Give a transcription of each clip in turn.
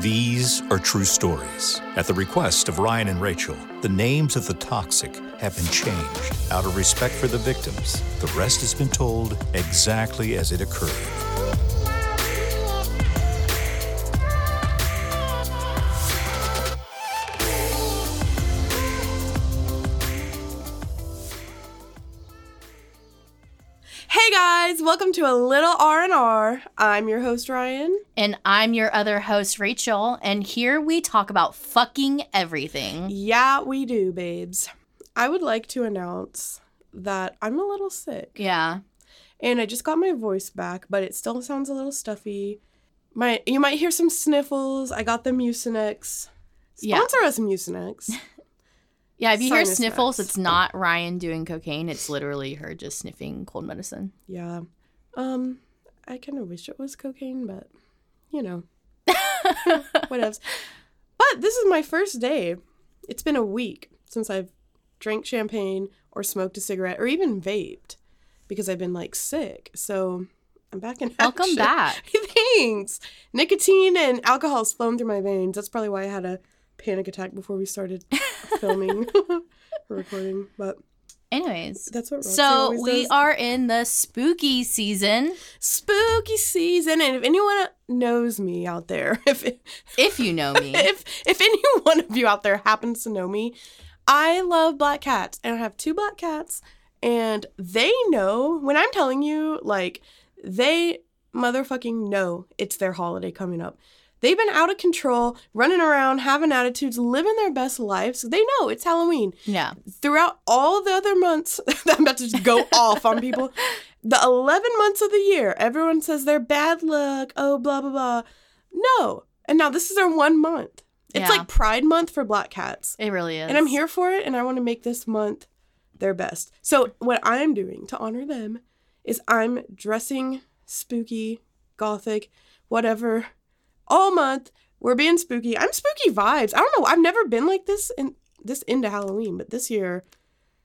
These are true stories. At the request of Ryann and Rachel, the names of the toxic have been changed out of respect for the victims. The rest has been told exactly as it occurred. Welcome to a little R&R. I'm your host Ryann. And I'm your other host, Rachel, and here we talk about fucking everything. Yeah, we do, babes. I would like to announce that I'm a little sick. Yeah. And I just got my voice back, but it still sounds a little stuffy. My you might hear some sniffles. I got the Mucinex. Yeah. Sponsor us Mucinex. Yeah, if you hear sniffles, max. it's not Ryann doing cocaine. It's literally her just sniffing cold medicine. yeah. Um I kind of wish it was cocaine, but you know, whatevs. But this is my first day. It's been a week since I've drank champagne or smoked a cigarette or even vaped because I've been like sick. So I'm back in Welcome action. back. Thanks. Nicotine and alcohol alcohol's flowing through my veins. That's probably why I had a panic attack before we started filming or recording. But Anyways, that's what Roxy so we does. are in the spooky season. spooky season, and if anyone knows me out there, if If you know me, if if any one of you out there happens to know me, I love black cats, and I have two black cats, and they know when I'm telling you, like they motherfucking know it's their holiday coming up. They've been out of control, running around, having attitudes, living their best lives. They know it's Halloween. yeah, Throughout all the other months, I'm about to just go off on people. The 11 months of the year, everyone says they're bad luck. Oh, blah, blah, blah. No. And now this is our one month. It's Yeah. like Pride Month for black cats. it really is. And I'm here for it, and I want to make this month their best. So, what I'm doing to honor them is I'm dressing spooky, gothic, whatever, all month. We're being spooky. I'm spooky vibes. I don't know. I've never been like this in this into Halloween, but this year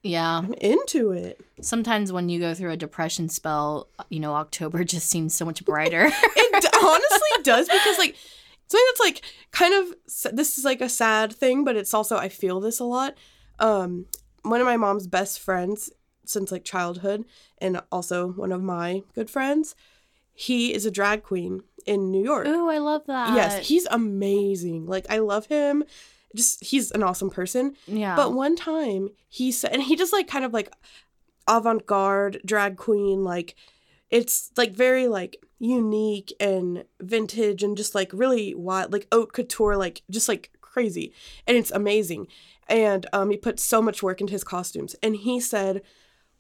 Yeah. I'm into it. Sometimes when you go through a depression spell, you know, October just seems so much brighter. It d- honestly does because like something that's like kind of this is like a sad thing, but it's also I feel this a lot. Um, one of my mom's best friends since like childhood, and also one of my good friends. He is a drag queen in New York. Ooh, I love that. Yes, he's amazing. Like I love him. Just he's an awesome person. yeah. But one time he said, and he just like kind of like avant garde drag queen, like it's like very like unique and vintage and just like really wild, like haute couture, like just like crazy. And it's amazing. And um, he put so much work into his costumes. And he said,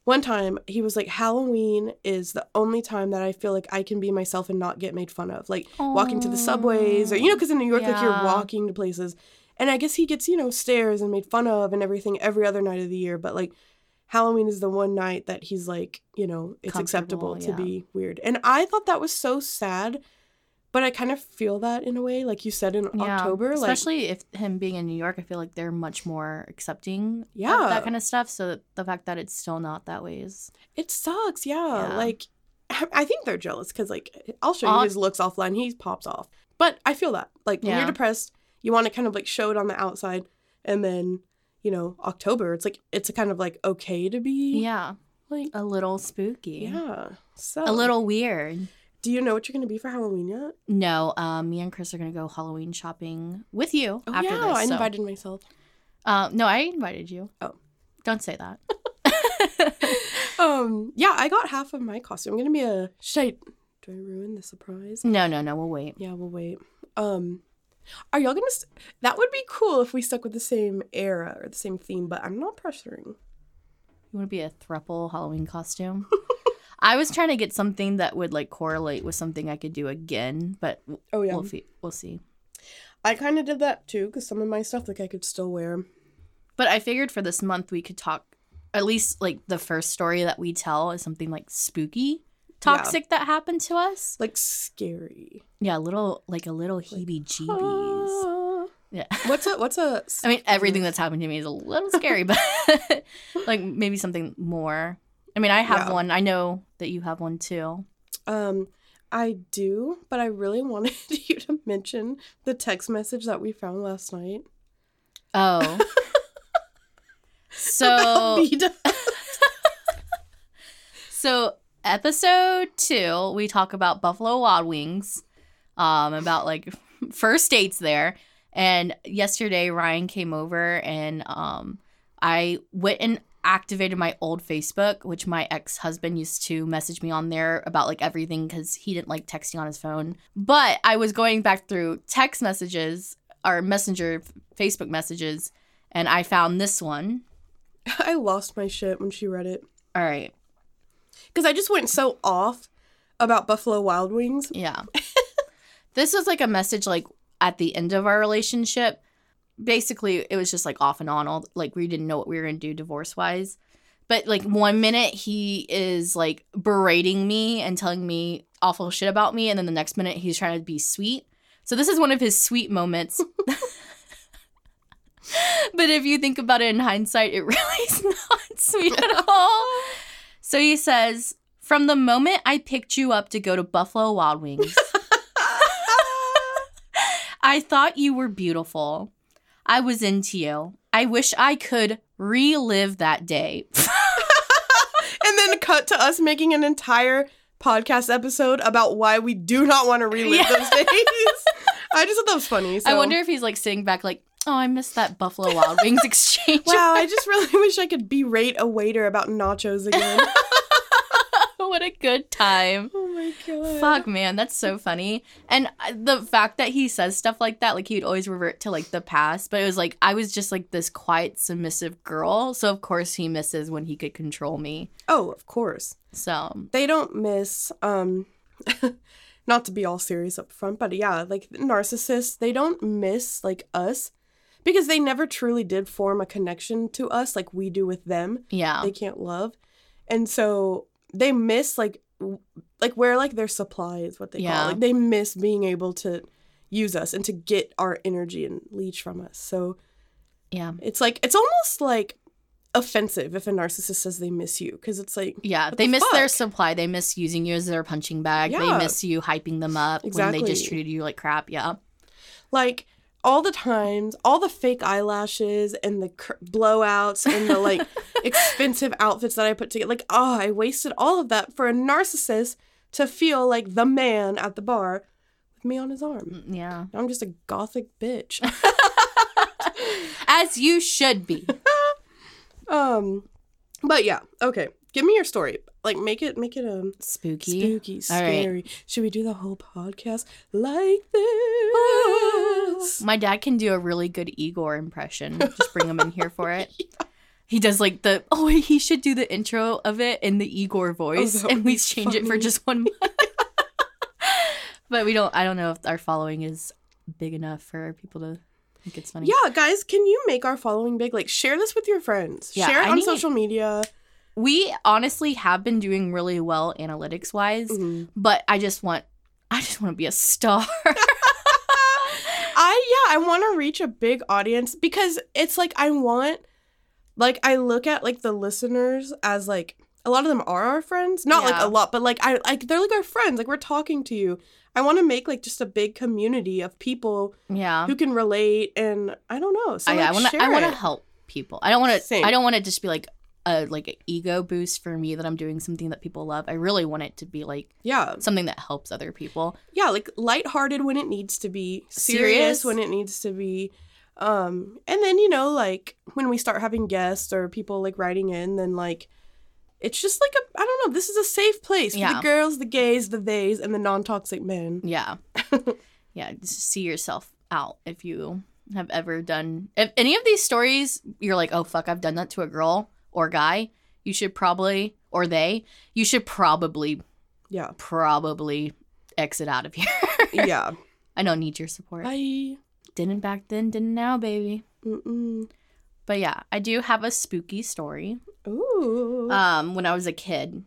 one time he was like, Halloween is the only time that I feel like I can be myself and not get made fun of. Like walking to the subways or, you know, because in New York, like you're walking to places. And I guess he gets, you know, stares and made fun of and everything every other night of the year. But like Halloween is the one night that he's like, you know, it's acceptable Comfortable, to yeah. be weird. And I thought that was so sad. But I kind of feel that in a way, like you said in Yeah, October. Like, especially if him being in New York, I feel like they're much more accepting Yeah. of that kind of stuff. So the fact that it's still not that way is It sucks, yeah. Yeah. Like, I think they're jealous because, like, I'll show you I'll- his looks offline. He pops off. But I feel that. Like, when Yeah. you're depressed, you want to kind of like show it on the outside. And then, you know, October, it's like, it's a kind of like okay to be. yeah, Like, a little spooky, yeah. So, a little weird. Do you know what you're going to be for Halloween yet? No, um, me and Chris are gonna go Halloween shopping with you Oh, after yeah. this. I so- invited myself. Uh, no, I invited you. Oh. don't say that. Um, yeah, I got half of my costume. I'm going to be a. shite. Do I ruin the surprise? no, no, no. We'll wait. Yeah, we'll wait. Um, are y'all gonna? St- that would be cool if we stuck with the same era or the same theme, but I'm not pressuring. You want to be a thruple Halloween costume? I was trying to get something that would like correlate with something I could do again, but Oh yeah, we'll see. We'll see. I kind of did that too because some of my stuff like I could still wear. But I figured for this month we could talk at least like the first story that we tell is something like spooky, toxic that happened to us. Like scary. Yeah, a little like a little heebie jeebies. Ah. Yeah. What's a what's a? I mean, everything that's happened to me is a little scary, but like maybe something more. I mean, I have Yeah. one. I know that you have one too. Um, I do, but I really wanted you to mention the text message that we found last night. Oh. So so episode two, we talk about Buffalo Wild Wings, um, about like first dates there. And yesterday Ryann came over and um I went and activated my old Facebook, which my ex-husband used to message me on there about like everything because he didn't like texting on his phone. But I was going back through text messages or messenger Facebook messages and I found this one. I lost my shit when she read it. All right. Because I just went so off about Buffalo Wild Wings. Yeah. this was like a message like at the end of our relationship. Basically, it was just like off and on all like we didn't know what we were to do divorce wise. But like one minute he is like berating me and telling me awful shit about me and then the next minute he's trying to be sweet. So this is one of his sweet moments. but if you think about it in hindsight, it really is not sweet at all. So he says, From the moment I picked you up to go to Buffalo Wild Wings, I thought you were beautiful. I was into you. I wish I could relive that day. And then cut to us making an entire podcast episode about why we do not want to relive Yeah. those days. I just thought that was funny. I wonder if he's like sitting back, like, oh, I missed that Buffalo Wild Wings exchange. Wow, I just really wish I could berate a waiter about nachos again. what a good time. oh my god. Fuck, man, that's so funny. And uh, the fact that he says stuff like that, like he would always revert to like the past, but it was like I was just like this quiet, submissive girl. So of course he misses when he could control me. Oh, of course. So They don't miss um not to be all serious up front, but yeah, like narcissists, they don't miss like us because they never truly did form a connection to us like we do with them. yeah, They can't love. And so they miss like like where like their supply is what they Yeah. call it. Like they miss being able to use us and to get our energy and leech from us. So yeah, it's like it's almost like offensive if a narcissist says they miss you because it's like yeah. They the miss their supply. They miss using you as their punching bag. They miss you hyping them up when they just treated you like crap. Yeah, like all the times, all the fake eyelashes and the cr- blowouts and the like expensive outfits that I put together. Like, oh, I wasted all of that for a narcissist to feel like the man at the bar with me on his arm. Mm, yeah. I'm just a gothic bitch. As you should be. um, but yeah, okay. Give me your story. Like, make it, make it um Spooky. spooky, All right. scary. Should we do the whole podcast like this? My dad can do a really good Igor impression. Just bring him in here for it. He does like the oh he should do the intro of it in the Igor voice, Oh, and we change it for just one but we don't. I don't know if our following is big enough for people to think it's funny. Yeah, guys, can you make our following big? Like, share this with your friends. Yeah, share it I on need- social media. We honestly have been doing really well analytics wise, Mhm. but I just want. I just want to be a star. I yeah, I want to reach a big audience because it's like I want like I look at like the listeners as like a lot of them are our friends. Not like a lot, but like I like they're like our friends. Like we're talking to you. I want to make like just a big community of people yeah. who can relate and I don't know. So I, like, I want to. I want to help people. I don't want to. I don't want to just be like a like an ego boost for me that I'm doing something that people love. I really want it to be like Yeah. something that helps other people. yeah, like lighthearted when it needs to be, serious, Serious? when it needs to be. Um, and then you know, like when we start having guests or people like writing in, then like it's just like a I don't know, this is a safe place for the girls, the gays, the theys, and the non toxic men. Yeah, yeah. Just see yourself out if you have ever done. If any of these stories, you're like, oh fuck, I've done that to a girl or guy. You should probably or they. You should probably Yeah. probably exit out of here. Yeah. I don't need your support. Bye. Didn't back then, didn't now, baby. Mm-mm. But yeah, I do have a spooky story. Ooh. um, when I was a kid.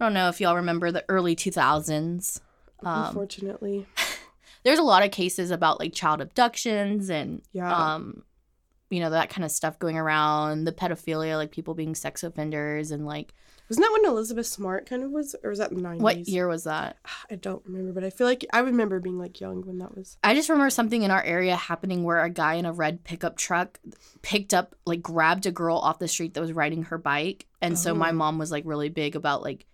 I don't know if y'all remember the early 2000s. Um, Unfortunately. there's a lot of cases about like child abductions and, Yeah. um, you know, that kind of stuff going around, the pedophilia, like people being sex offenders and like Wasn't that when Elizabeth Smart kind of was, or was that the nineties? What year was that? I don't remember, but I feel like I remember being like young when that was. I just remember something in our area happening where a guy in a red pickup truck picked up, like, grabbed a girl off the street that was riding her bike. And so my Oh. mom was, like, really big about, like,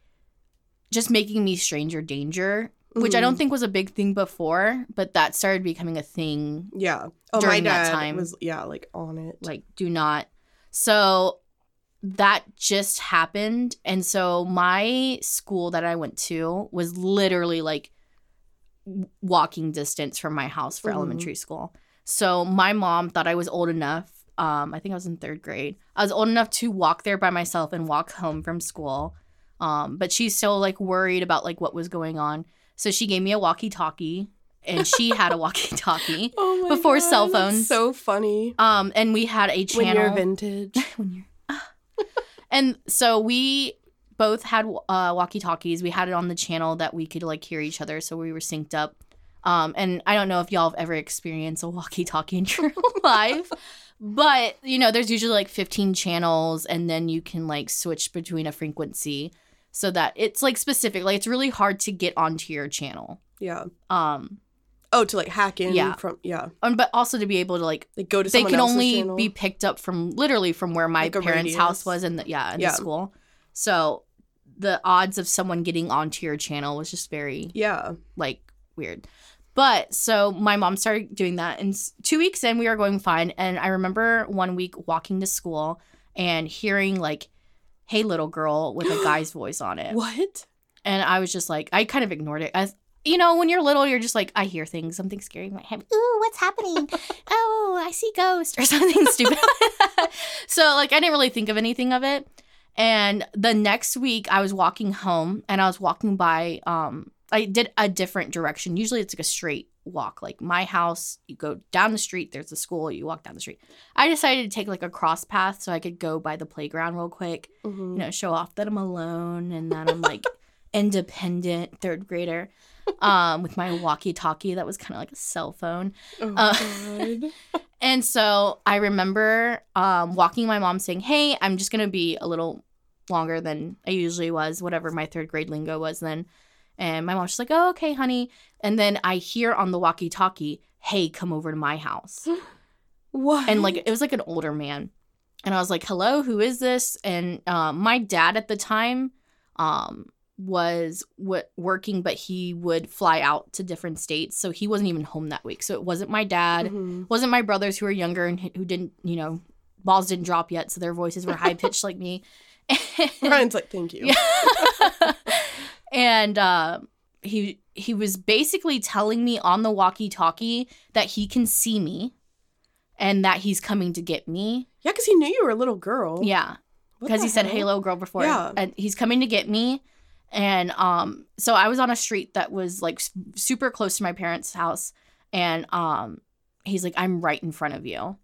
just making me stranger danger, which I Mhm. don't think was a big thing before, but that started becoming a thing. Yeah. Oh, During my that dad time. was yeah like on it. Like, do not. So that just happened. And so my school that I went to was literally like walking distance from my house for Mhm. elementary school. So my mom thought I was old enough. Um, I think I was in third grade. I was old enough to walk there by myself and walk home from school. Um, but she's still like worried about like what was going on. So she gave me a walkie-talkie, and she had a walkie-talkie. Oh Before God, cell phones. so funny. Um, and we had a channel When you're vintage. when you're and so we both had uh, walkie talkies we had it on the channel that we could like hear each other so we were synced up um, and i don't know if y'all have ever experienced a walkie talkie in your life but you know there's usually like 15 channels and then you can like switch between a frequency so that it's like specific like it's really hard to get onto your channel yeah. um Oh, to like hack in Yeah. from yeah. and, but also to be able to like Like go to they can only channel. be picked up from literally from where my Like parents' radius. house was in the yeah in Yeah. the school. So the odds of someone getting onto your channel was just very Yeah. like weird. But so my mom started doing that, and two weeks in, we were going fine. And I remember one week walking to school and hearing like, "Hey, little girl," with a guy's voice on it, What? and I was just like, I kind of ignored it. As you know, when you're little, you're just like, I hear things, something scary in my head. Ooh, what's happening? oh, I see ghosts or something stupid. so like, I didn't really think of anything of it. And the next week, I was walking home, and I was walking by. Um, I did a different direction. Usually, it's like a straight walk. Like my house, you go down the street. There's a school. You walk down the street. I decided to take like a cross path so I could go by the playground real quick Mhm. you know, show off that I'm alone and that I'm like independent third grader um, with my walkie talkie that was kind of like a cell phone. Oh Uh, god. And so I remember um, walking my mom saying, Hey, I'm just going to be a little longer than I usually was, whatever my third grade lingo was then. And my mom's just like, Oh, okay, honey. And then I hear on the walkie talkie, Hey, come over to my house. What? and like it was like an older man and i was like hello who is this and um, my dad at the time um, was w- working but he would fly out to different states so he wasn't even home that week so it wasn't my dad Mhm. wasn't my brothers who were younger and who didn't you know balls didn't drop yet so their voices were high pitched like me Ryann's like, thank you. yeah. And uh, he he was basically telling me on the walkie-talkie that he can see me and that he's coming to get me. Yeah, because he knew you were a little girl. Yeah, because he said hell? "Hello, girl" before. Yeah. and he's coming to get me. And um, so I was on a street that was like s- super close to my parents' house, and um, he's like, "I'm right in front of you."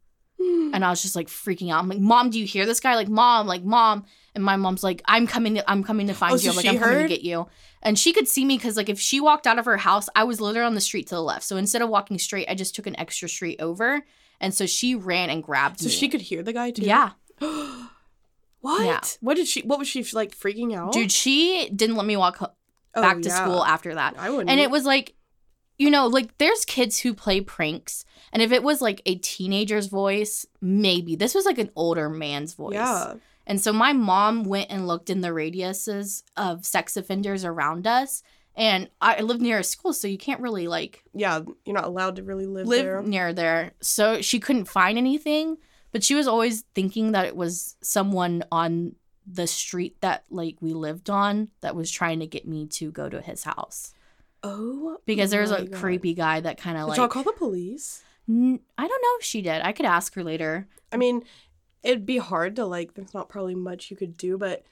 Hmm. and I was just like freaking out. I'm like, "Mom, do you hear this guy?" Like, "Mom, like, mom." And my mom's like, "I'm coming. To, I'm coming to find Oh, you. so I'm like, I'm coming to get you." And she could see me because like if she walked out of her house, I was literally on the street to the left. So instead of walking straight, I just took an extra street over, and so she ran and grabbed So me. So she could hear the guy too. yeah, what? Yeah. What did she? What was she like freaking out? dude, she didn't let me walk ho- Oh, back to yeah. school after that. I wouldn't. And it was like, you know, like there's kids who play pranks. And if it was like a teenager's voice, maybe. This was like an older man's voice. Yeah. And so my mom went and looked in the radiuses of sex offenders around us. And I lived near a school, so you can't really like Yeah. You're not allowed to really live, live there. near there. So she couldn't find anything, but she was always thinking that it was someone on the street that like we lived on that was trying to get me to go to his house Oh. because there's a God. creepy guy that kind of like. Did y'all call the police? N- I don't know if she did. I could ask her later. I mean, it'd be hard to like. There's not probably much you could do, but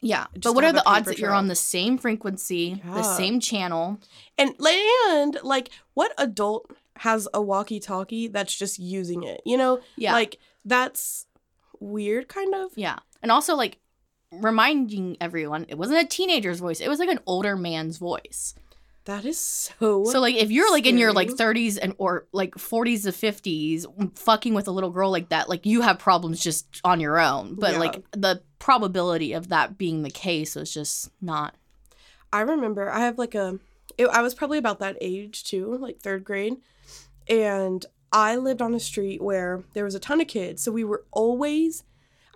Yeah, but what are the odds that you're on the same frequency, the same channel? and land like what adult has a walkie-talkie that's just using it? You know, Yeah, like that's weird, kind of. yeah, and also like reminding everyone it wasn't a teenager's voice; it was like an older man's voice. That is so. So like if you're like in your like 30s and or like 40s to 50s fucking with a little girl like that, like you have problems just on your own. But Yeah. like the probability of that being the case was just not. I remember I have like a, it, I was probably about that age too, like third grade. And I lived on a street where there was a ton of kids. So we were always,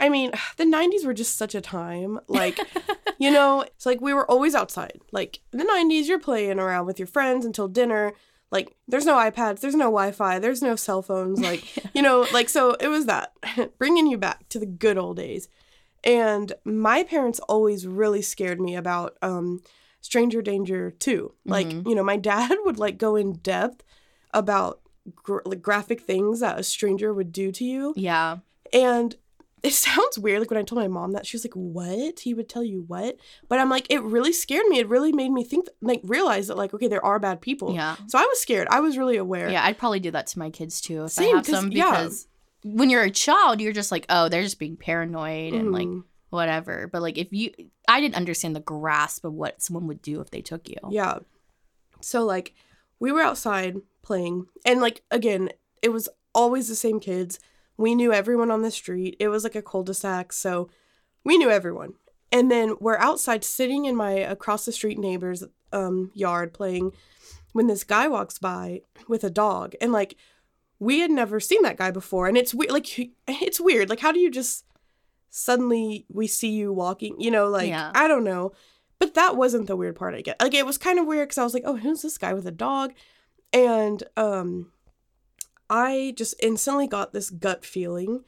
I mean, the 90s were just such a time. Like, you know, it's like we were always outside. Like in the 90s, you're playing around with your friends until dinner. Like, there's no iPads, there's no Wi Fi, there's no cell phones. Like, you know, like, so it was that bringing you back to the good old days. And my parents always really scared me about um, stranger danger too. Like, Mhm. you know, my dad would like go in depth about gr- like graphic things that a stranger would do to you. Yeah. And it sounds weird. Like when I told my mom that, she was like, What? He would tell you what? But I'm like, It really scared me. It really made me think, like, realize that, like, okay, there are bad people. Yeah. So I was scared. I was really aware. Yeah, I'd probably do that to my kids too if Same, I have some yeah. because when you're a child, you're just like, oh, they're just being paranoid and like Mhm. whatever. But like if you, I didn't understand the grasp of what someone would do if they took you. Yeah. So like we were outside playing and like again, it was always the same kids. We knew everyone on the street. It was like a cul-de-sac, so we knew everyone. And then we're outside sitting in my across the street neighbor's um yard playing when this guy walks by with a dog and like we had never seen that guy before and it's weird like it's weird like how do you just suddenly we see you walking you know like Yeah. i don't know but that wasn't the weird part i get like it was kind of weird because i was like oh who's this guy with a dog and um i just instantly got this gut feeling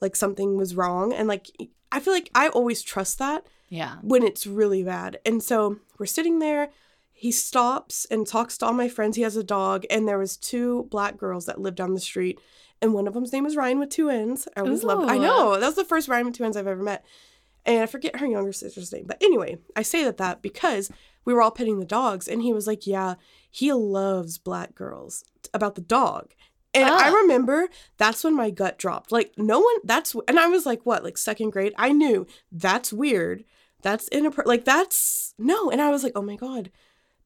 like something was wrong and like i feel like i always trust that Yeah. when it's really bad. And so we're sitting there. He stops and talks to all my friends. He has a dog, and there was two black girls that lived down the street, and one of them's name was Ryann with two N's. I always loved. I know that was the first Ryann with two N's I've ever met, and I forget her younger sister's name. But anyway, I say that that because we were all petting the dogs, and he was like, "Yeah, he loves black girls." About the dog. And I Ah. remember that's when my gut dropped. Like no one that's and I was like what, like second grade? I knew that's weird. That's inappropriate. Like that's no. And I was like, "Oh my god."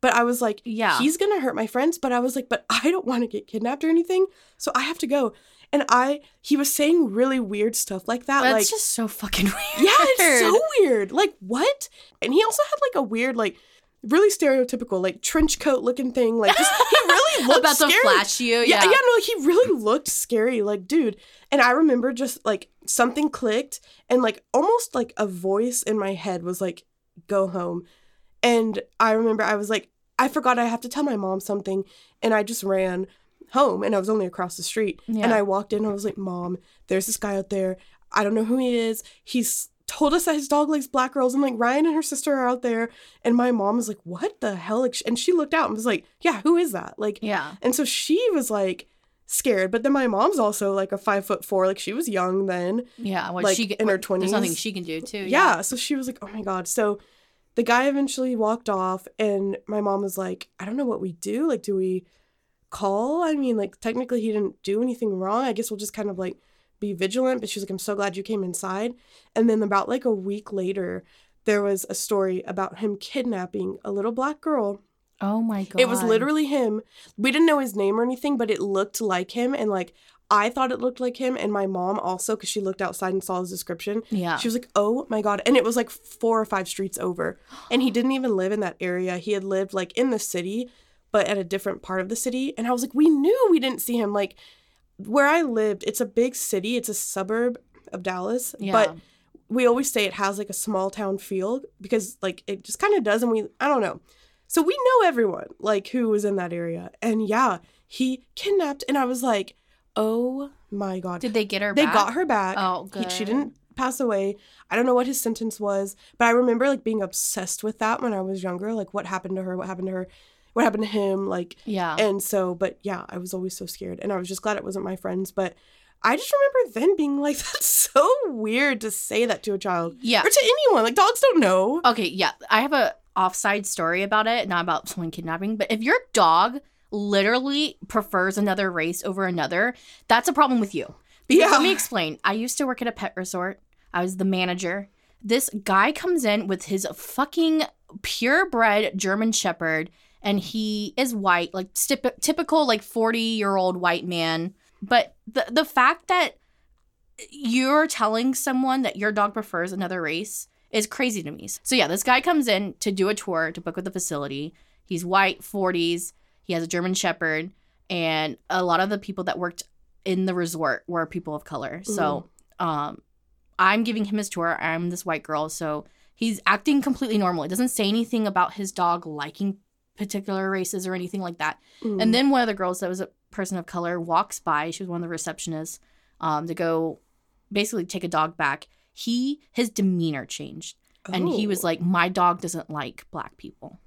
But I was like, Yeah. he's going to hurt my friends, but I was like, but I don't want to get kidnapped or anything. So I have to go. And I he was saying really weird stuff like that That's like just so fucking weird. yeah, it's so weird. Like what? And he also had like a weird, like really stereotypical, like trench coat looking thing. Like just he really looked about scary. to flash you. Yeah, Yeah. yeah, no, like he really looked scary, like dude. And I remember just like something clicked, and like almost like a voice in my head was like, "Go home." And I remember I was like, I forgot I have to tell my mom something, and I just ran home, and I was only across the street. And I walked in, and I was like, "Mom, there's this guy out there. I don't know who he is. He's told us that his dog likes black girls. And like Ryann and her sister are out there, and my mom was like, "What the hell?" Like, and she looked out and was like, "Yeah, who is that?" Like, Yeah. and so she was like scared. But then my mom's also like a five foot four. Like she was young then. Yeah. What Like, she in her twenties. There's nothing she can do too. Yeah. So she was like, oh my God. So the guy eventually walked off, and my mom was like, I don't know what we do. Like, do we call? I mean, like, technically he didn't do anything wrong. I guess we'll just kind of like be vigilant. But she's like, I'm so glad you came inside. And then about like a week later, there was a story about him kidnapping a little black girl Oh my god. it was literally him. We didn't know his name or anything, but it looked like him. And like, I thought it looked like him. And my mom also, because she looked outside and saw his description, Yeah. she was like, oh my God. And it was like four or five streets over. And he didn't even live in that area. He had lived like in the city, but at a different part of the city. And I was like, we knew we didn't see him. Like, where I lived, it's a big city, it's a suburb of Dallas. yeah. But we always say it has like a small town feel because like it just kind of does and we I don't know. So we know everyone like who was in that area. And yeah, he kidnapped and I was like, "Oh my god." Did they get her back? they back? got her back. Oh, He- good. she didn't pass away. I don't know what his sentence was, but I remember like being obsessed with that when I was younger, like what happened to her, what happened to her, what happened to him, like Yeah. and so, but yeah, I was always so scared. And I was just glad it wasn't my friends. But I just remember then being like, that's so weird to say that to a child yeah. or to anyone. Like, dogs don't know. Okay, yeah. I have a offside story about it, not about someone kidnapping, but if your dog literally prefers another race over another, that's a problem with you. Because Yeah. let me explain. I used to work at a pet resort. I was the manager. This guy comes in with his fucking purebred German shepherd and he is white, like stip- typical like 40-year-old white man. But the the fact that you're telling someone that your dog prefers another race is crazy to me. So yeah, this guy comes in to do a tour to book with the facility. He's white, 40s. He has a German Shepherd, and a lot of the people that worked in the resort were people of color. So, um, I'm giving him his tour. I'm this white girl, so he's acting completely normal. He doesn't say anything about his dog liking particular races or anything like that. Mm. And then one of the girls that was a person of color walks by. She was one of the receptionists um, to go basically take a dog back. He his demeanor changed, and he was Oh. like, "My dog doesn't like black people."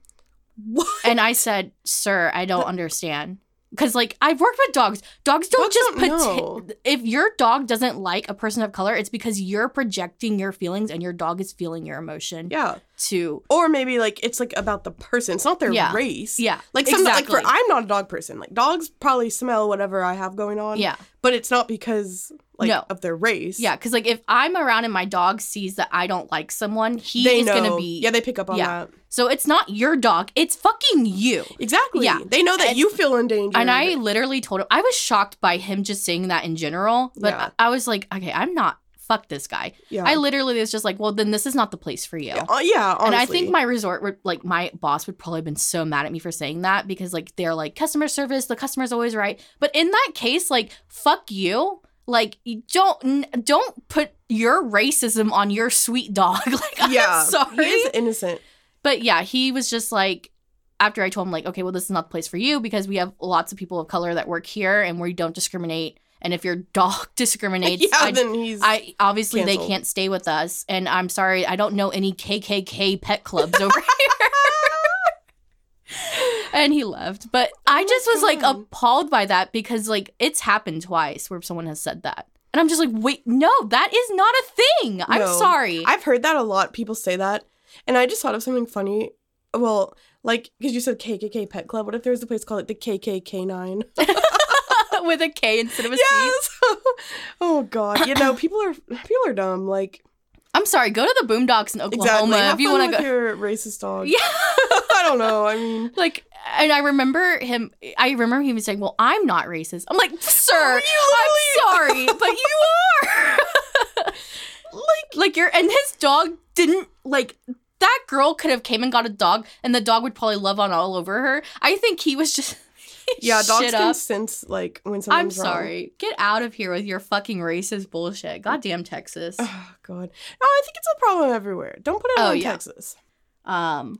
What? And I said, "Sir, I don't understand." Because like I've worked with dogs, dogs don't Dogs just don't know. if your dog doesn't like a person of color, it's because you're projecting your feelings, and your dog is feeling your emotion. Yeah. To Or maybe like it's like about the person. It's not their Yeah. race. yeah, Like some exactly. like for I'm not a dog person. Like dogs probably smell whatever I have going on. yeah. But it's not because like No. of their race. Yeah, because like if I'm around and my dog sees that I don't like someone, he they is know. gonna be Yeah, they pick up on yeah. that. So it's not your dog, it's fucking you. Exactly. Yeah. They know that And- you feel endangered. And I literally told him I was shocked by him just saying that in general, but Yeah. I I was like, okay, I'm not fuck this guy. yeah. I literally was just like, well, then this is not the place for you. yeah, uh, yeah, And I think my resort would like my boss would probably have been so mad at me for saying that because like they're like customer service, the customer's always right. But in that case, like fuck you. Like don't n- don't put your racism on your sweet dog. like yeah, I'm sorry. he is innocent. But yeah, he was just like, after I told him, like, okay, well, this is not the place for you because we have lots of people of color that work here and we don't discriminate. And if your dog discriminates, yeah, I, then he's I obviously they can't stay with us. And I'm sorry, I don't know any KKK pet clubs over here. and he left. But oh I Oh just my was like appalled by that because like it's happened twice where someone has said that. And I'm just like, wait, no, that is not a thing. I'm sorry. I've heard that a lot. People say that, and I just thought of something funny. Well, like because you said KKK Pet Club. What if there was a place called like the KKK Nine? With a K instead of a C. yes. oh God. You know, people are people are dumb. Like I'm sorry, go to the Boondocks in Oklahoma exactly. If you want to go. your racist dog. Yeah. I don't know. I mean, like, and I remember him. I remember him saying, "Well, I'm not racist." I'm like, "Sir, Oh, I'm sorry, but you are." like, like you're, and his dog didn't like. That girl could have came and got a dog, and the dog would probably love on all over her. I think he was just. yeah, dogs can up. sense like when something's I'm something's wrong. sorry. Get out of here with your fucking racist bullshit. Goddamn Texas. Oh God. No, I think it's a problem everywhere. Don't put it Oh, on yeah. Texas. Um,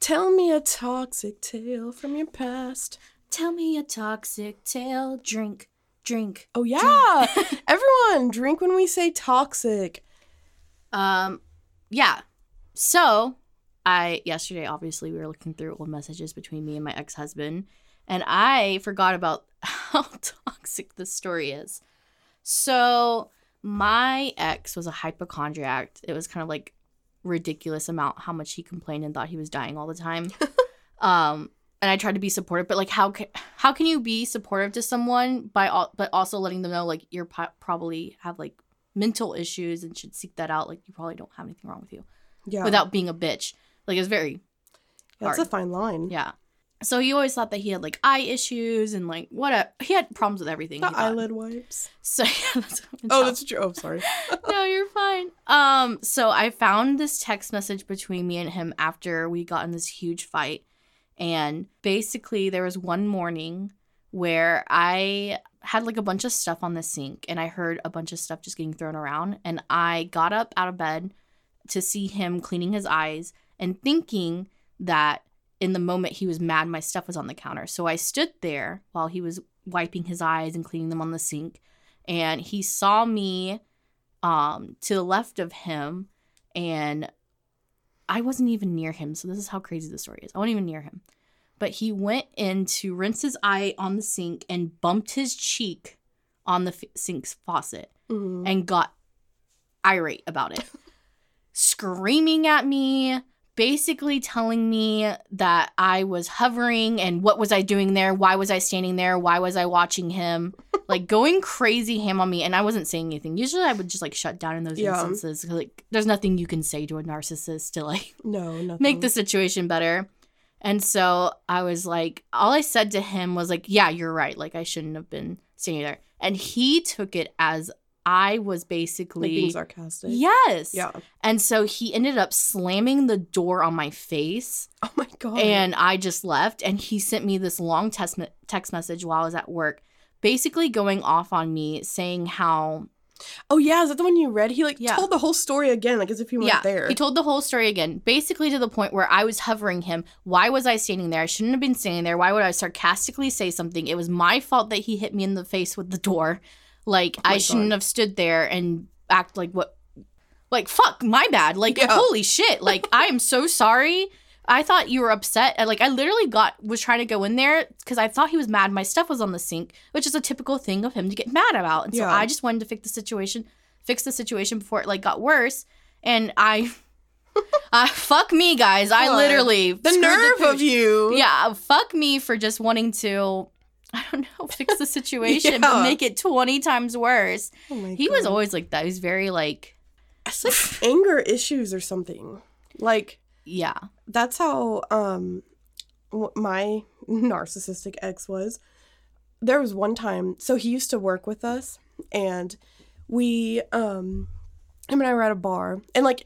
Tell me a toxic tale from your past. tell me a toxic tale. Drink, drink. Oh yeah. Everyone, drink when we say toxic. Um, yeah. So, I yesterday obviously we were looking through old messages between me and my ex husband, and I forgot about how toxic this story is. So, my ex was a hypochondriac. It was kind of like ridiculous amount how much he complained and thought he was dying all the time. um, and I tried to be supportive, but like how can how can you be supportive to someone by al- but also letting them know like you're po- probably have like mental issues and should seek that out. Like you probably don't have anything wrong with you Yeah. without being a bitch. Like it's very That's hard. a fine line. yeah. So he always thought that he had like eye issues and like what a he had problems with everything. The eyelid wipes. So yeah, that's Oh, that's true. Oh, sorry. no, you're fine. Um, so I found this text message between me and him after we got in this huge fight. And basically there was one morning where I had like a bunch of stuff on the sink and I heard a bunch of stuff just getting thrown around. And I got up out of bed to see him cleaning his eyes and thinking that in the moment he was mad my stuff was on the counter. So I stood there while he was wiping his eyes and cleaning them on the sink. And he saw me um to the left of him and I wasn't even near him. So this is how crazy the story is. I wasn't even near him. But he went in to rinse his eye on the sink and bumped his cheek on the f- sink's faucet Mhm. and got irate about it. Screaming at me, basically telling me that I was hovering and what was I doing there? Why was I standing there? Why was I watching him? like going crazy ham on me and I wasn't saying anything. Usually I would just like shut down in those Yeah. instances like there's nothing you can say to a narcissist to like No, nothing. make the situation better. And so I was like, all I said to him was like, yeah, you're right. Like I shouldn't have been standing there. And he took it as I was Like basically being sarcastic. yes. Yeah. And so he ended up slamming the door on my face, Oh my god. and I just left. And he sent me this long text me- text message while I was at work, basically going off on me, saying how oh yeah, is that the one you read? He like Yeah. told the whole story again, like as if he weren't yeah, there. he told the whole story again, basically to the point where I was hovering him. Why was I standing there? I shouldn't have been standing there. Why would I sarcastically say something? It was my fault that he hit me in the face with the door. Like Oh I shouldn't have stood there and act like what like fuck, my bad. Like Yeah. holy shit. Like I am so sorry. I thought you were upset. Like I literally got was trying to go in there because I thought he was mad. My stuff was on the sink, which is a typical thing of him to get mad about. And so Yeah. I just wanted to fix the situation, fix the situation before it like got worse. And I, I uh, fuck me, guys. I literally the nerve pooch. of you. Yeah, fuck me for just wanting to. I don't know, fix the situation, but make it 20 times worse. Oh He was always like that. He was very like, It's like anger issues or something. Like yeah. that's how um my narcissistic ex was. There was one time, so he used to work with us, and we um him and I were at a bar, and like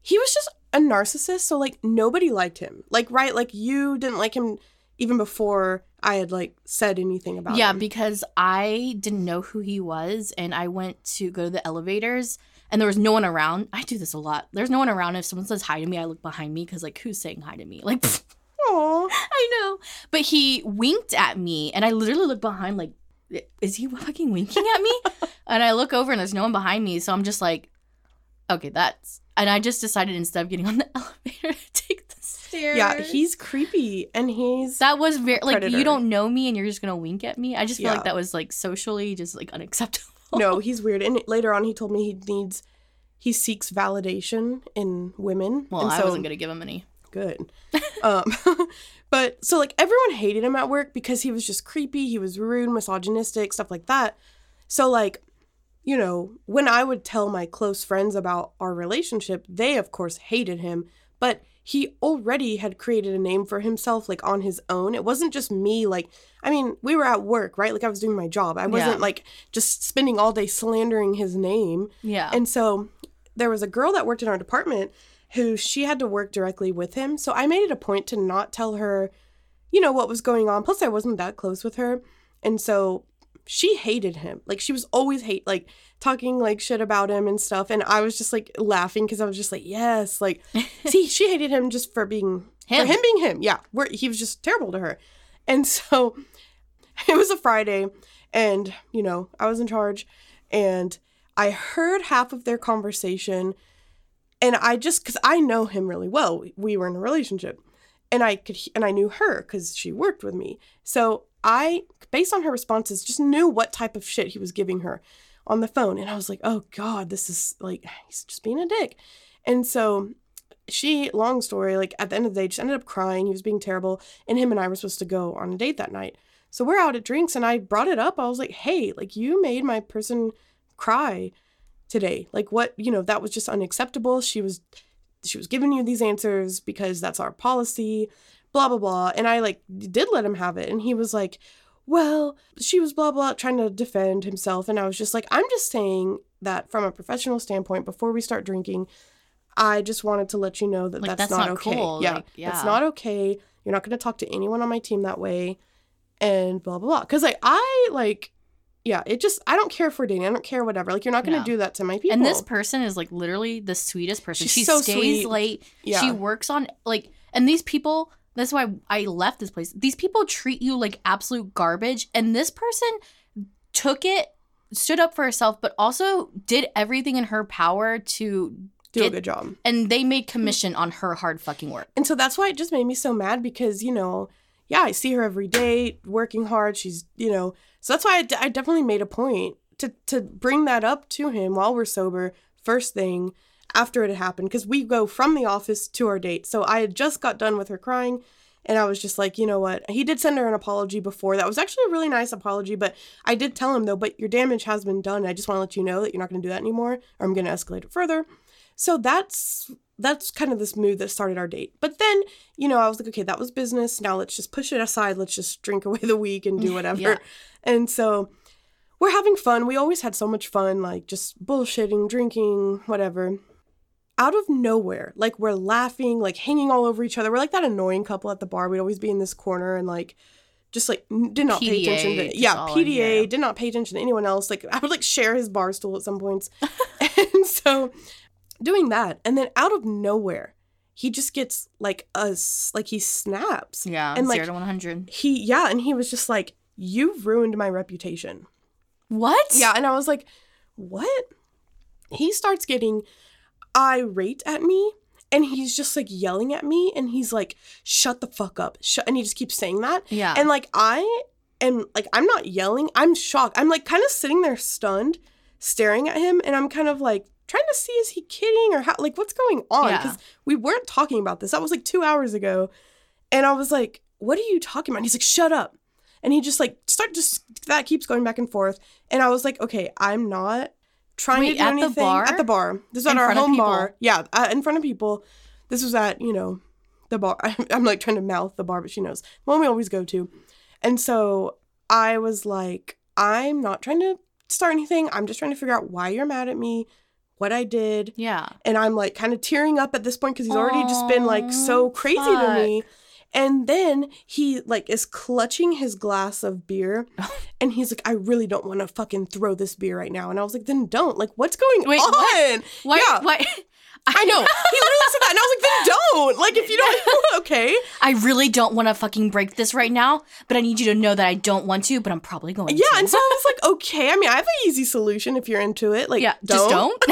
he was just a narcissist. So like nobody liked him. Like right, like you didn't like him even before I had like said anything about Yeah, him. because I didn't know who he was and I went to go to the elevators and there was no one around. I do this a lot. There's no one around. If someone says hi to me, I look behind me because, like, who's saying hi to me? Like, pfft, Aw. I know. But he winked at me and I literally look behind, like, is he fucking winking at me? and I look over and there's no one behind me. So I'm just like, okay, that's. And I just decided instead of getting on the elevator to take the stairs. Yeah, he's creepy, and he's That was very like you don't know me and you're just gonna wink at me. I just feel Yeah. like that was like socially just like unacceptable. no, he's weird. And later on, he told me he needs, he seeks validation in women. Well, and I so, wasn't gonna give him any. good. um, but so like everyone hated him at work because he was just creepy. He was rude, misogynistic, stuff like that. So like, you know, when I would tell my close friends about our relationship, they of course hated him, but he already had created a name for himself like on his own. It wasn't just me like I mean, we were at work, right? Like I was doing my job. I wasn't Yeah. like just spending all day slandering his name. Yeah. And so there was a girl that worked in our department who she had to work directly with him. So I made it a point to not tell her, you know, what was going on. Plus, I wasn't that close with her. And so she hated him. Like she was always hate like talking like shit about him and stuff. And I was just like laughing because I was just like, yes, like see, she hated him just for being Him. for him being him. Yeah. Where he was just terrible to her. And so it was a Friday and, you know, I was in charge and I heard half of their conversation and I just cuz I know him really well. We were in a relationship. And I could and I knew her cuz she worked with me. So I based on her responses just knew what type of shit he was giving her on the phone and I was like, "Oh god, this is like he's just being a dick." And so she, long story, like at the end of the day, just ended up crying. He was being terrible. And him and I were supposed to go on a date that night. So we're out at drinks and I brought it up. I was like, hey, like you made my person cry today. Like what, you know, that was just unacceptable. She was she was giving you these answers because that's our policy, blah blah blah. And I like did let him have it. And he was like, well, she was blah blah trying to defend himself. And I was just like, I'm just saying that from a professional standpoint, before we start drinking, I just wanted to let you know that Like, that's, that's not, not okay. cool. Yeah, Like, yeah. it's not okay. You're not going to talk to anyone on my team that way, and blah blah blah. Because like I like, yeah, it just I don't care for we're dating. I don't care whatever. Like you're not going to Yeah. do that to my people. and this person is like literally the sweetest person. She's she so stays sweet. late. yeah, She works on like and these people that's why I left this place. These people treat you like absolute garbage and this person took it stood up for herself but also did everything in her power to do a good job. and they made commission on her hard fucking work. And so that's why it just made me so mad because, you know, yeah, I see her every day working hard. She's, you know, so that's why I, d- I definitely made a point to, to bring that up to him while we're sober, first thing after it had happened. Because we go from the office to our date. So I had just got done with her crying. And I was just like, you know what? He did send her an apology before. That was actually a really nice apology. But I did tell him, though, but your damage has been done. I just want to let you know that you're not going to do that anymore, or I'm going to escalate it further. So that's that's kind of this mood that started our date. But then, you know, I was like, okay, that was business. Now let's just push it aside. Let's just drink away the week and do whatever. Yeah. And so we're having fun. We always had so much fun, like just bullshitting, drinking, whatever. Out of nowhere, like we're laughing, like hanging all over each other. We're like that annoying couple at the bar. We'd always be in this corner and like just like did not pay attention to yeah in PDA did not pay attention to anyone else. Like I would like share his bar stool at some points, and so doing that, and then out of nowhere, he just gets like a s- like he snaps. Yeah. And, like, zero to one hundred. He yeah, and he was just like, "You've ruined my reputation." What? Yeah, and I was like, "What?" He starts getting irate at me, and he's just like yelling at me, and he's like, "Shut the fuck up!" Shut, and he just keeps saying that, Yeah. and like I am like I'm not yelling, I'm shocked. I'm like kind of sitting there stunned, staring at him, and I'm kind of like trying to see is he kidding or how like what's going on Yeah. because we weren't talking about this. That was like two hours ago, and I was like, "What are you talking about?" And he's like, "Shut up." And he just like start just that keeps going back and forth. And I was like, okay, I'm not trying Wait, to do at the anything bar? at the bar. This is In at our front home bar. Yeah, uh, in front of people. This was at you know the bar. I'm like trying to mouth the bar, but she knows one we always go to. And so I was like, I'm not trying to start anything. I'm just trying to figure out why you're mad at me, what I did, yeah. and I'm like kind of tearing up at this point because he's already just been like so crazy to me. And then he like is clutching his glass of beer and he's like, I really don't want to fucking throw this beer right now. And I was like, then don't. Like, what's going Wait, on? what? Why? Yeah. Why? I know. He literally said that. And I was like, then don't. Like, if you don't, okay. I really don't want to fucking break this right now, but I need you to know that I don't want to, but I'm probably going Yeah. to. And so I was like, okay. I mean, I have an easy solution if you're into it. Like, yeah, don't. just don't.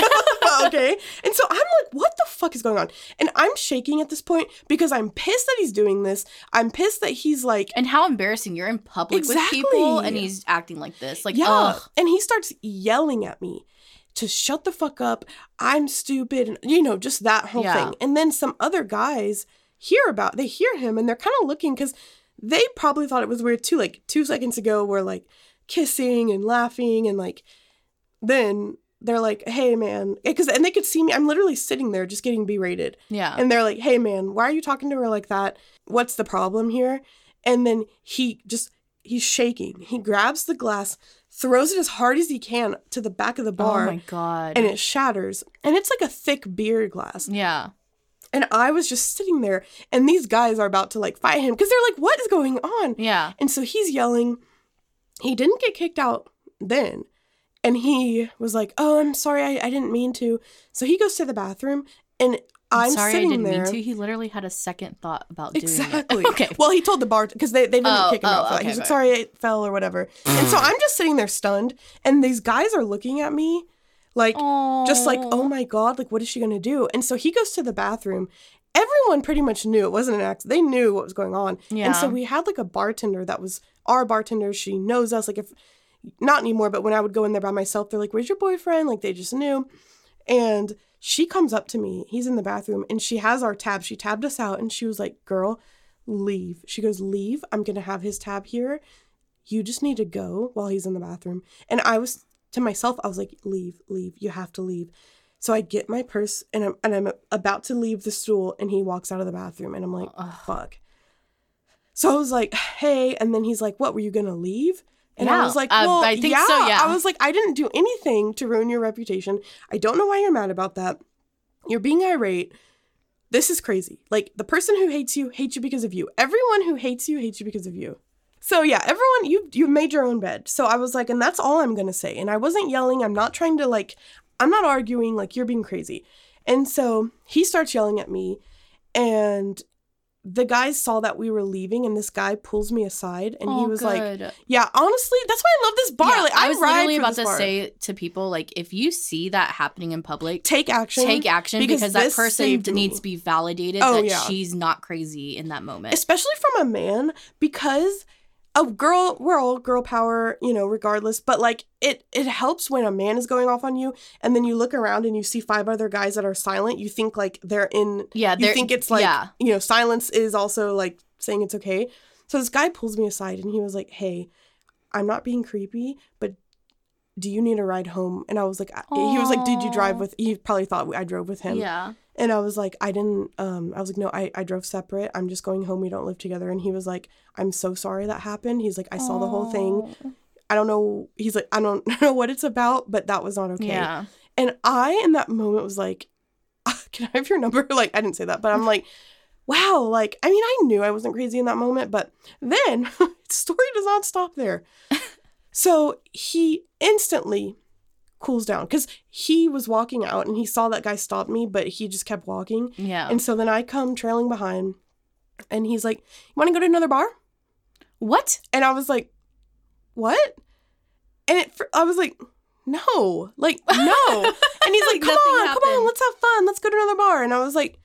okay. And so I'm like, what the fuck is going on? And I'm shaking at this point because I'm pissed that he's doing this. I'm pissed that he's like, and how embarrassing. You're in public with people and he's acting like this. Like, yeah. ugh. And he starts yelling at me to shut the fuck up. I'm stupid. And, you know, just that whole Yeah. thing. And then some other guys hear about, they hear him and they're kind of looking because they probably thought it was weird too. Like two seconds ago, we're like kissing and laughing and like, then they're like, hey man, eh, because, and they could see me. I'm literally sitting there just getting berated. Yeah. And they're like, hey man, why are you talking to her like that? What's the problem here? And then he just, he's shaking. He grabs the glass, throws it as hard as he can to the back of the oh bar. oh my god. and it shatters. And it's like a thick beer glass. yeah. And I was just sitting there, and these guys are about to like fight him because they're like, what is going on? Yeah. And so he's yelling. He didn't get kicked out then. And he was like, oh, I'm sorry, I, I didn't mean to. So he goes to the bathroom, and I'm, sorry I sitting didn't there. mean to. He literally had a second thought about doing Exactly. it. okay. Well, he told the bar because they, they didn't Oh, kick him out oh, for okay, He was like, sorry, it fell or whatever. and so I'm just sitting there stunned, and these guys are looking at me like, just like, oh my God, like, what is she going to do? And so he goes to the bathroom. Everyone pretty much knew it wasn't an accident. They knew what was going on. Yeah. And so we had like a bartender that was our bartender. She knows us. Like, if not anymore, but when I would go in there by myself, they're like, where's your boyfriend? Like, they just knew. And she comes up to me. He's in the bathroom and she has our tab. She tabbed us out and she was like, girl, leave. She goes, leave. I'm going to have his tab here. You just need to go while he's in the bathroom. And I was to myself, I was like, leave, leave. You have to leave. So I get my purse and I'm and I'm about to leave the stool and he walks out of the bathroom and I'm like, Ugh. fuck. So I was like, hey, and then he's like, what, were you gonna leave? And I was like, uh, well, I think so, yeah. I was like, I didn't do anything to ruin your reputation. I don't know why you're mad about that. You're being irate. This is crazy. Like the person who hates you hates you because of you. Everyone who hates you hates you because of you. So yeah, everyone you you made your own bed. So I was like, and that's all I'm gonna say. And I wasn't yelling. I'm not trying to like. I'm not arguing. Like you're being crazy. And so he starts yelling at me, and the guys saw that we were leaving, and this guy pulls me aside, and he Oh, was like, "Yeah, honestly, that's why I love this bar. Yeah, like I I, was literally about to bar. say to people, like, if you see that happening in public, take action. take action because because, that person saved d- me. needs to be validated Oh, that yeah. she's not crazy in that moment. especially from a man because a girl we're all girl power you know regardless but like it it helps when a man is going off on you and then you look around and you see five other guys that are silent you think like they're in yeah, you they're- think it's like yeah, you know silence is also like saying it's okay. So this guy pulls me aside and he was like hey i'm not being creepy but do you need a ride home? And i was like I- he was like did you drive with he probably thought i drove with him. Yeah. And I was like, I didn't, um, I was like, no, I, I drove separate. I'm just going home. We don't live together. And he was like, I'm so sorry that happened. He's like, I saw the whole thing. I don't know. He's like, I don't know what it's about, but that was not okay. Yeah. And I, in that moment, was like, can I have your number? Like, I didn't say that, but I'm like, wow. Like, I mean, I knew I wasn't crazy in that moment, but then the story does not stop there. so he instantly cools down because he was walking out and he saw that guy stop me, but he just kept walking. Yeah. And so then I come trailing behind and he's like, You want to go to another bar? what? And I was like, What? And it, I was like, No, like, no. and he's like, Come on, come on, let's have fun. Let's go to another bar. And I was like,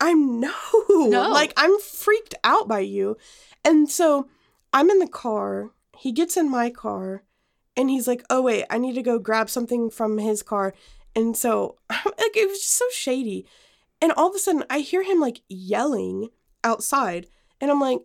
I'm no. No. Like, I'm freaked out by you. And so I'm in the car. He gets in my car and he's like, Oh, wait, I need to go grab something from his car. And so, like, it was just so shady. And all of a sudden, I hear him like yelling outside. And I'm like,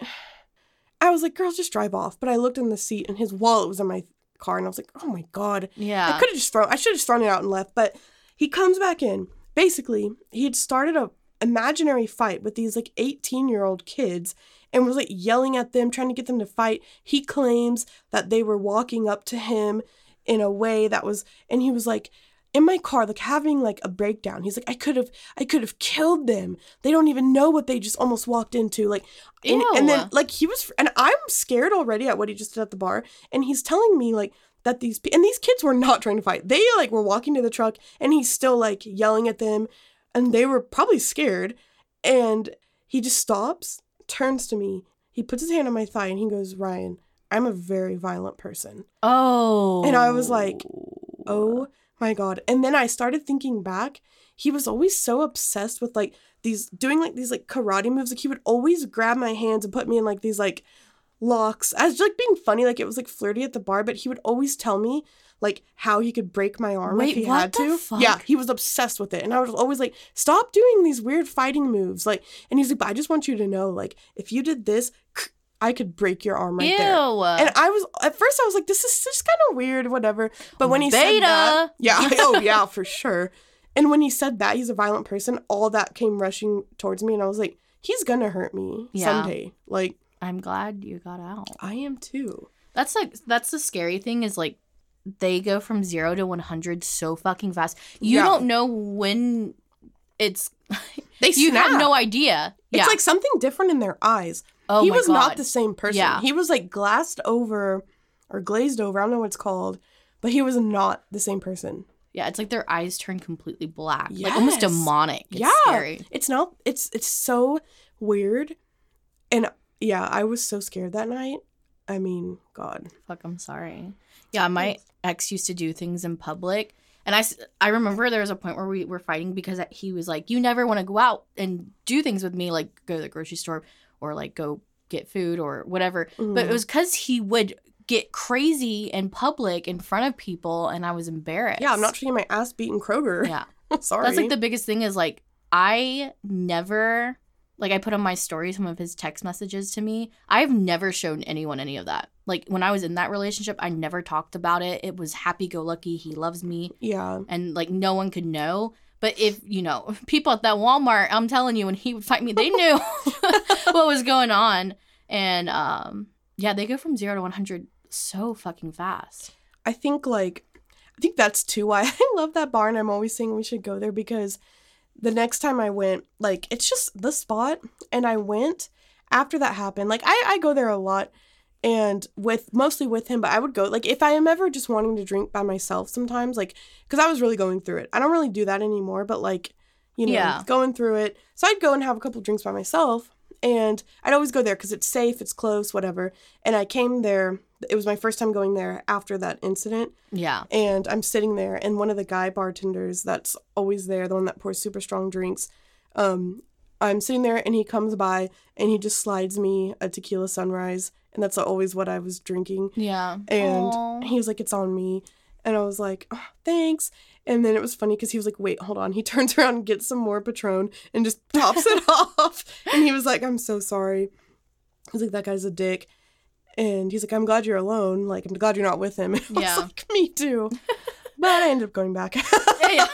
I was like, girl, just drive off. But I looked in the seat and his wallet was in my car. And I was like, oh my God. Yeah. I could have just thrown, I should have just thrown it out and left. But he comes back in. Basically, he had started a imaginary fight with these like 18 year old kids and was like yelling at them, trying to get them to fight. He claims that they were walking up to him in a way that was, and he was like, in my car, like having like a breakdown. He's like, I could have, I could have killed them. They don't even know what they just almost walked into. Like, and, and then like he was, and I'm scared already at what he just did at the bar. And he's telling me like that these, and these kids were not trying to fight. They like were walking to the truck, and he's still like yelling at them, and they were probably scared. And he just stops, turns to me, he puts his hand on my thigh, and he goes, Ryann, I'm a very violent person. Oh. And I was like, Oh my god. And then I started thinking back. He was always so obsessed with like these doing like these like karate moves. Like he would always grab my hands and put me in like these like locks as like being funny, like it was like flirty at the bar, but he would always tell me like how he could break my arm Wait, if he had to. fuck? Yeah, he was obsessed with it. And I was always like, stop doing these weird fighting moves. Like and he's like, but I just want you to know, like, if you did this, I could break your arm right Ew. there. And I was at first I was like, this is just kind of weird, whatever. But when he said that, yeah, oh yeah, for sure. And when he said that he's a violent person, all that came rushing towards me, and I was like, he's gonna hurt me Yeah. someday. Like I'm glad you got out. I am too. That's like that's the scary thing is like they go from zero to one hundred so fucking fast. You Yeah. don't know when it's. They you snap. have no idea. It's yeah. like something different in their eyes. oh he was God. not the same person. Yeah. He was like glassed over or glazed over. I don't know what it's called, but he was not the same person. Yeah, it's like their eyes turn completely black, like almost demonic. It's yeah, scary. it's not. It's it's so weird, and yeah, I was so scared that night. I mean, God. Fuck, I'm sorry. Yeah, my ex used to do things in public. And I, I remember there was a point where we were fighting because he was like, You never want to go out and do things with me, like go to the grocery store or like go get food or whatever. But Mhm. it was because he would get crazy in public in front of people and I was embarrassed. Yeah, I'm not trying my ass beat in Kroger. Yeah. Sorry. That's like the biggest thing is like I never like I put on my story some of his text messages to me. I've never shown anyone any of that. Like when I was in that relationship, I never talked about it. It was happy go lucky. He loves me yeah. and like no one could know. But if, you know, people at that Walmart, I'm telling you, when he would fight me, they knew what was going on. And um yeah, they go from 0 to 100 so fucking fast. I think like I think that's too why I love that bar and I'm always saying we should go there because the next time I went, like it's just the spot and I went after that happened. Like I, I go there a lot and with mostly with him, but I would go like if I am ever just wanting to drink by myself sometimes, like because I was really going through it. I don't really do that anymore, but like, you know, Yeah. going through it. So I'd go and have a couple drinks by myself and I'd always go there because it's safe, it's close, whatever. And I came there. It was my first time going there after that incident, Yeah. and I'm sitting there, and one of the guy bartenders that's always there, the one that pours super strong drinks, um, I'm sitting there, and he comes by, and he just slides me a tequila sunrise, and that's always what I was drinking. Yeah. And Aw. he was like, "It's on me," and I was like, oh, "Thanks." And then it was funny because he was like, "Wait, hold on." He turns around and gets some more Patron and just tops it off, and he was like, "I'm so sorry." He's like, "That guy's a dick." And he's like, I'm glad you're alone. Like, I'm glad you're not with him. And Yeah. was like, me too. But I ended up going back. Yeah.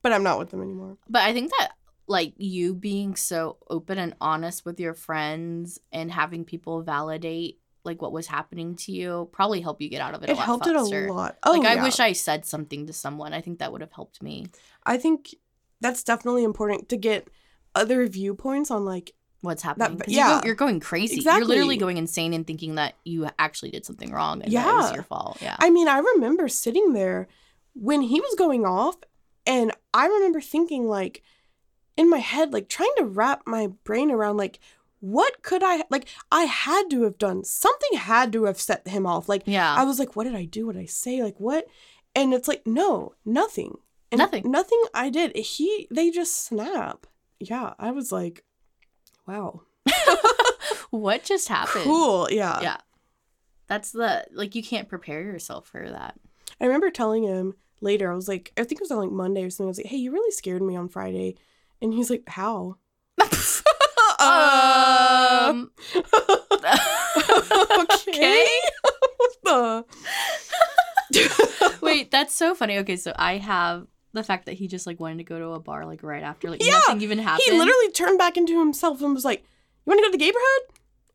but I'm not with them anymore. But I think that like you being so open and honest with your friends and having people validate like what was happening to you probably help you get out of it. It a lot helped faster. it a lot. Oh, like I yeah. wish I said something to someone. I think that would have helped me. I think that's definitely important to get other viewpoints on like What's happening? 'Cause yeah. you're going crazy. Exactly. You're literally going insane and thinking that you actually did something wrong and that it was Yeah. your fault. Yeah. I mean, I remember sitting there when he was going off, and I remember thinking, like, in my head, like, trying to wrap my brain around, like, what could I, like, I had to have done something, had to have set him off. Like, yeah. I was like, what did I do? What did I say? Like, what? And it's like, no, nothing. And Nothing. Nothing I did. He, they just snap. Yeah. I was like, wow. what just happened? Cool. Yeah. Yeah. That's the like you can't prepare yourself for that. I remember telling him later, I was like, I think it was on like Monday or something. I was like, hey, you really scared me on Friday. And he's like, how? Um okay. Wait, that's so funny. Okay, so I have the fact that he just like wanted to go to a bar like right after like Yeah, nothing even happened. he literally turned back into himself and was like, you want to go to the neighborhood?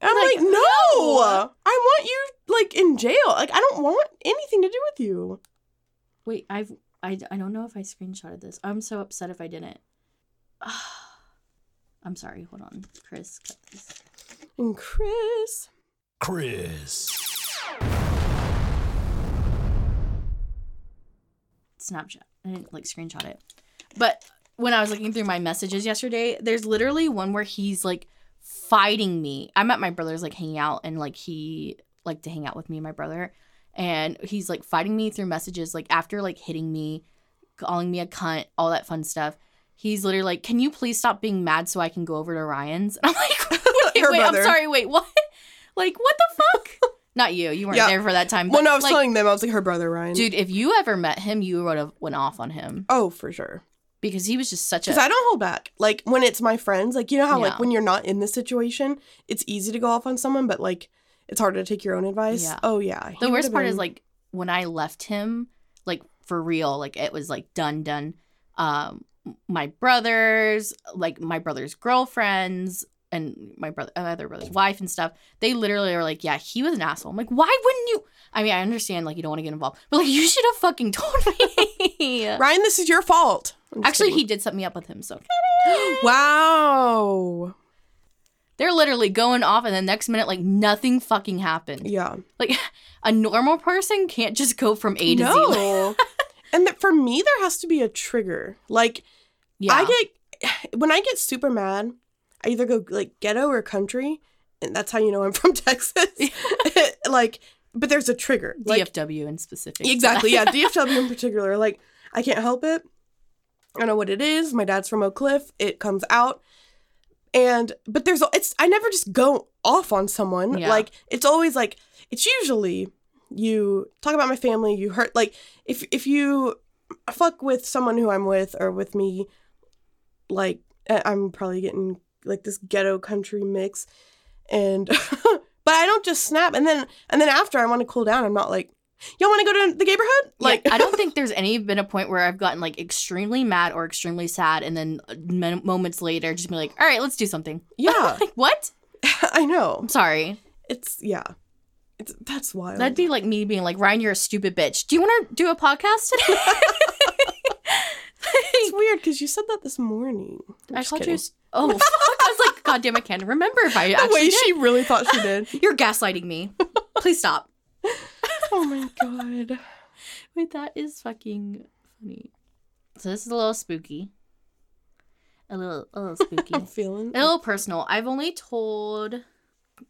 And I'm Like, like, no, no. I want you like in jail. Like, I don't want anything to do with you. Wait, I've I, I don't know if I screenshotted this. I'm so upset if I didn't. I'm sorry. Hold on, Chris. Cut this. And Chris, Chris. Snapchat. I didn't like screenshot it. But when I was looking through my messages yesterday, there's literally one where he's like fighting me. I'm at my brother's like hanging out and like he liked to hang out with me and my brother. And he's like fighting me through messages, like after like hitting me, calling me a cunt, all that fun stuff. He's literally like, Can you please stop being mad so I can go over to Ryan's? And I'm like, Wait, wait, I'm sorry, wait, what? Like, what the fuck? Not you. You weren't Yeah. there for that time. well, no, I was like, telling them, I was like, her brother, Ryan. Dude, if you ever met him, you would have went off on him Oh, for sure. because he was just such a. Because I don't hold back. Like when it's my friends, like you know how Yeah. like when you're not in this situation, it's easy to go off on someone, but like it's harder to take your own advice. Yeah. Oh yeah. the worst part is like when I left him, like for real, like it was like done, done. Um, my brothers, like my brother's girlfriends, and my brother, uh, other brother's wife and stuff. They literally are like, "Yeah, he was an asshole." I'm like, "Why wouldn't you?" I mean, I understand like you don't want to get involved, but like you should have fucking told me. Ryan, this is your fault. Actually, he did set me up with him, so Wow. they're literally going off, and the next minute, like nothing fucking happened. Yeah. Like a normal person can't just go from A to Z. and that for me, there has to be a trigger. Like Yeah. I get when I get super mad, I either go like ghetto or country, and that's how you know I'm from Texas. like, but there's a trigger. Like DFW in specific. Exactly. Yeah. DFW in particular. Like, I can't help it. I don't know what it is. My dad's from Oak Cliff. It comes out. And, but there's, it's, I never just go off on someone. Yeah. Like, it's always like, it's usually you talk about my family, you hurt, like, if, if you fuck with someone who I'm with or with me, like, I- I'm probably getting like this ghetto country mix. And, but I don't just snap. And then, and then after I want to cool down, I'm not like, y'all want to go to the neighborhood? Like Like, I don't think there's any been a point where I've gotten like extremely mad or extremely sad, and then uh, moments later just be like, "All right, let's do something." yeah, Like what? I know. I'm sorry. It's, yeah. It's, that's wild. That'd be like me being like, "Ryann, you're a stupid bitch. Do you want to do a podcast today?" it's weird because you said that this morning. I'm I called you. kidding. a s- Oh, fuck. I was like, God damn, I can't remember if I The actually way did. she really thought she did. You're gaslighting me. Please stop. oh my god. Wait, that is fucking funny. So this is a little spooky. A little, a little spooky. I'm feeling. a little personal. I've only told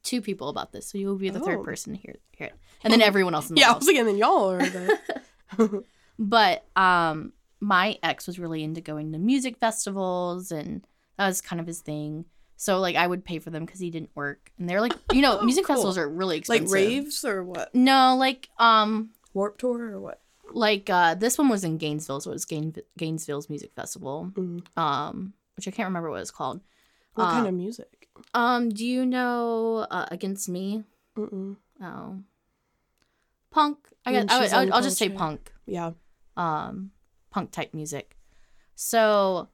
two people about this, so you'll be the Oh. third person to hear, hear it, and then everyone else in the Yeah, I house. was like, and then y'all are the. But um, my ex was really into going to music festivals, and that was kind of his thing. So like, I would pay for them because he didn't work, and they're like, you know, Oh, music cool. festivals are really expensive. like raves or what? No, like um, Warp tour or what? like uh, this one was in Gainesville, so it was Gain- Gainesville's music festival. Mm. Um, which I can't remember what it's called. What Uh, kind of music? Um, do you know uh, Against Me? Mm-mm. Oh, punk. I guess I would, I would, I'll just say punk. Yeah. Um, punk type music. So,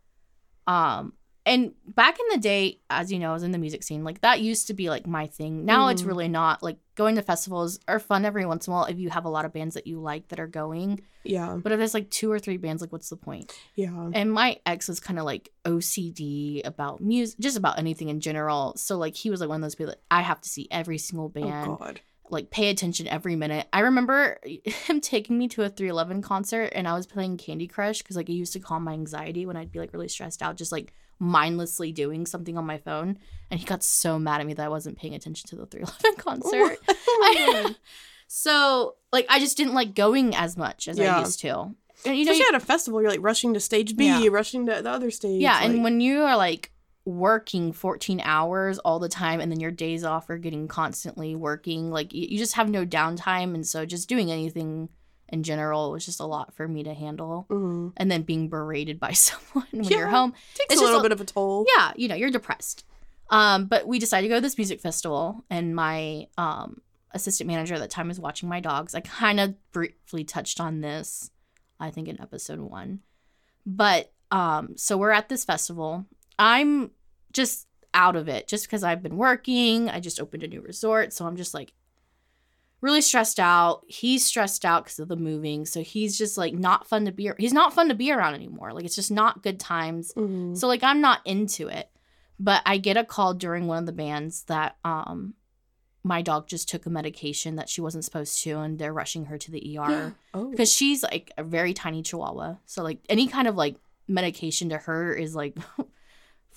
um, and back in the day, as you know, I was in the music scene. Like that used to be like my thing. Now it's Mhm. really not. Like going to festivals are fun every once in a while if you have a lot of bands that you like that are going. Yeah. But if there's like two or three bands, like what's the point? Yeah. And my ex was kind of like OCD about music, just about anything in general. So like he was like one of those people that I have to see every single band, Oh God. like pay attention every minute. I remember him taking me to a 311 concert and I was playing Candy Crush because like it used to calm my anxiety when I'd be like really stressed out, just like mindlessly doing something on my phone. And he got so mad at me that I wasn't paying attention to the 311 concert. Oh, I- so like I just didn't like going as much as I used to. And you know, Especially at a festival, you're like rushing to stage B, Yeah. rushing to the other stage. Yeah, and when you are like working 14 hours all the time and then your days off are getting constantly working, like you, you just have no downtime and so just doing anything in general it was just a lot for me to handle. Mhm. And then being berated by someone when Yeah. you're home. takes It's a little a- bit of a toll. Yeah, you know, you're depressed. Um, but we decided to go to this music festival and my um assistant manager at that time was watching my dogs. I kind of briefly touched on this, I think in episode one. But um, so we're at this festival. I'm just out of it just because I've been working. I just opened a new resort. So I'm just like really stressed out. He's stressed out because of the moving. So he's just like not fun to be he's not fun to be around anymore. Like it's just not good times. Mhm. So like I'm not into it. But I get a call during one of the bands that um my dog just took a medication that she wasn't supposed to and they're rushing her to the ER oh. because she's like a very tiny chihuahua. So like any kind of like medication to her is like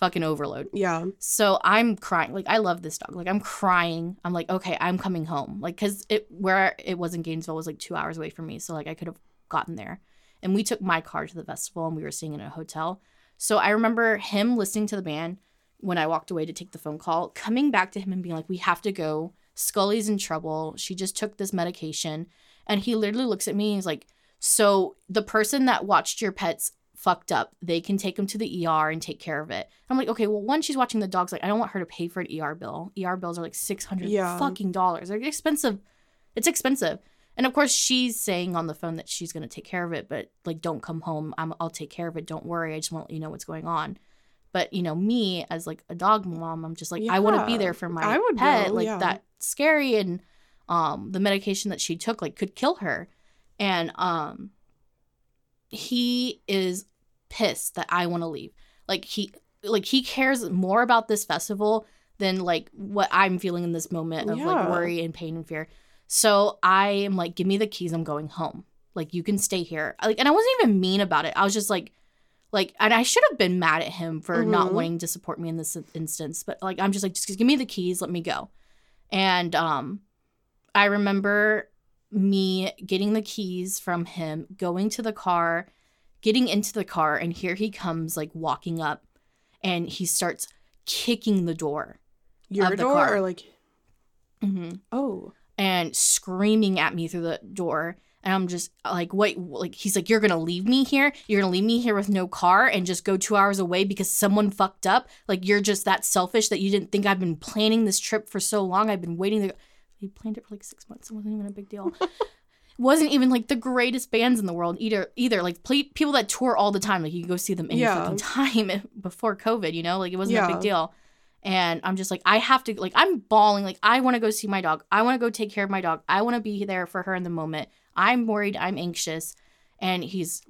fucking overload. Yeah. So I'm crying. Like I love this dog. Like I'm crying. I'm like, okay, I'm coming home. Like cuz it where it was in Gainesville was like 2 hours away from me, so like I could have gotten there. And we took my car to the festival and we were staying in a hotel. So I remember him listening to the band when I walked away to take the phone call, coming back to him and being like, "We have to go. Scully's in trouble. She just took this medication." And he literally looks at me and he's like, "So the person that watched your pets fucked up. They can take them to the ER and take care of it." I'm like, "Okay, well, one, she's watching the dogs. Like, I don't want her to pay for an ER bill. ER bills are like six hundred Yeah. fucking dollars. They're expensive. It's expensive." And of course, she's saying on the phone that she's gonna take care of it, but like, don't come home. I'm, I'll take care of it. Don't worry. I just want to let you know what's going on. But you know, me as like a dog mom, I'm just like, I want to be there for my I would pet. go, like yeah. that's scary, and um, the medication that she took like could kill her. And um, he is pissed that I want to leave. Like he, like he cares more about this festival than like what I'm feeling in this moment of like worry and pain and fear. So I am like, give me the keys. I'm going home. Like you can stay here. Like, and I wasn't even mean about it. I was just like, like, and I should have been mad at him for not Mhm. wanting to support me in this instance. But like, I'm just like, just give me the keys. Let me go. And um, I remember me getting the keys from him, going to the car, getting into the car, and here he comes, like walking up, and he starts kicking the door Your the door car. or like mm-hmm. oh and screaming at me through the door. And I'm just like, wait, like, he's like, you're gonna leave me here? You're gonna leave me here with no car and just go two hours away because someone fucked up? Like, you're just that selfish that you didn't think I've been planning this trip for so long? I've been waiting to. He planned it for like six months. It wasn't even a big deal. wasn't even like the greatest bands in the world either. Either like ple- people that tour all the time, like you can go see them any Yeah. fucking time before COVID. You know, like it wasn't a big deal. And I'm just like, I have to, like, I'm bawling. Like, I want to go see my dog. I want to go take care of my dog. I want to be there for her in the moment. I'm worried. I'm anxious. And he's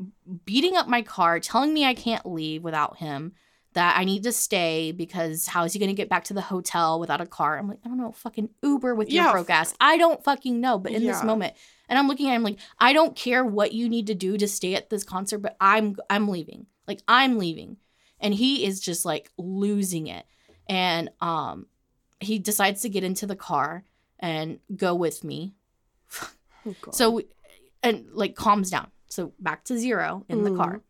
beating up my car, telling me I can't leave without him, that I need to stay because how is he going to get back to the hotel without a car? I'm like, I don't know, fucking Uber with your Yeah. broke ass. I don't fucking know. But in this moment, and I'm looking at him like, I don't care what you need to do to stay at this concert, but I'm I'm leaving. Like I'm leaving. And he is just like losing it. And um he decides to get into the car and go with me. oh So and like calms down. So back to zero in the Mhm. car.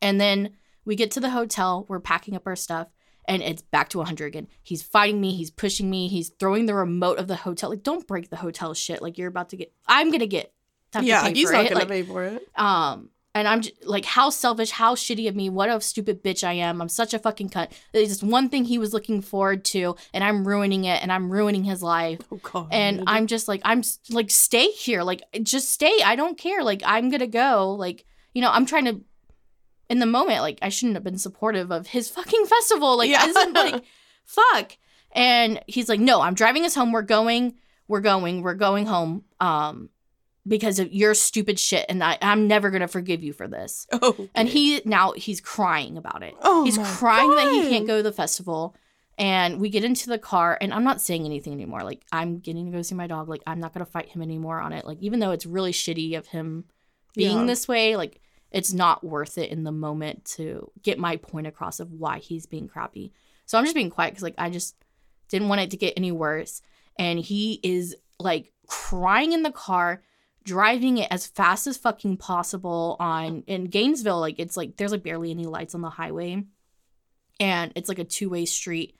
And then we get to the hotel, we're packing up our stuff, and it's back to 100 again. He's fighting me, he's pushing me, he's throwing the remote of the hotel. Like, don't break the hotel shit. Like, you're about to get, I'm gonna get, yeah he's not it. gonna Like, pay for it um, and I'm j- like, how selfish, how shitty of me. What a stupid bitch I am. I'm such a fucking cunt. There's just one thing he was looking forward to, and I'm ruining it, and I'm ruining his life oh god and i'm just like i'm like stay here like just stay i don't care like i'm gonna go like you know i'm trying to in the moment, like I shouldn't have been supportive of his fucking festival. Like, Yeah. isn't like fuck. And he's like, no, I'm driving us home. We're going, we're going, we're going home. Um, because of your stupid shit, and I, I'm never gonna forgive you for this. Oh. And he now he's crying about it. Oh he's crying that he can't go to the festival. And we get into the car, and I'm not saying anything anymore. Like I'm getting to go see my dog. Like I'm not gonna fight him anymore on it. Like even though it's really shitty of him being Yeah. this way, like it's not worth it in the moment to get my point across of why he's being crappy. So I'm just being quiet because like I just didn't want it to get any worse. And he is like crying in the car, driving it as fast as fucking possible on in Gainesville. Like it's like there's like barely any lights on the highway, and it's like a two way street.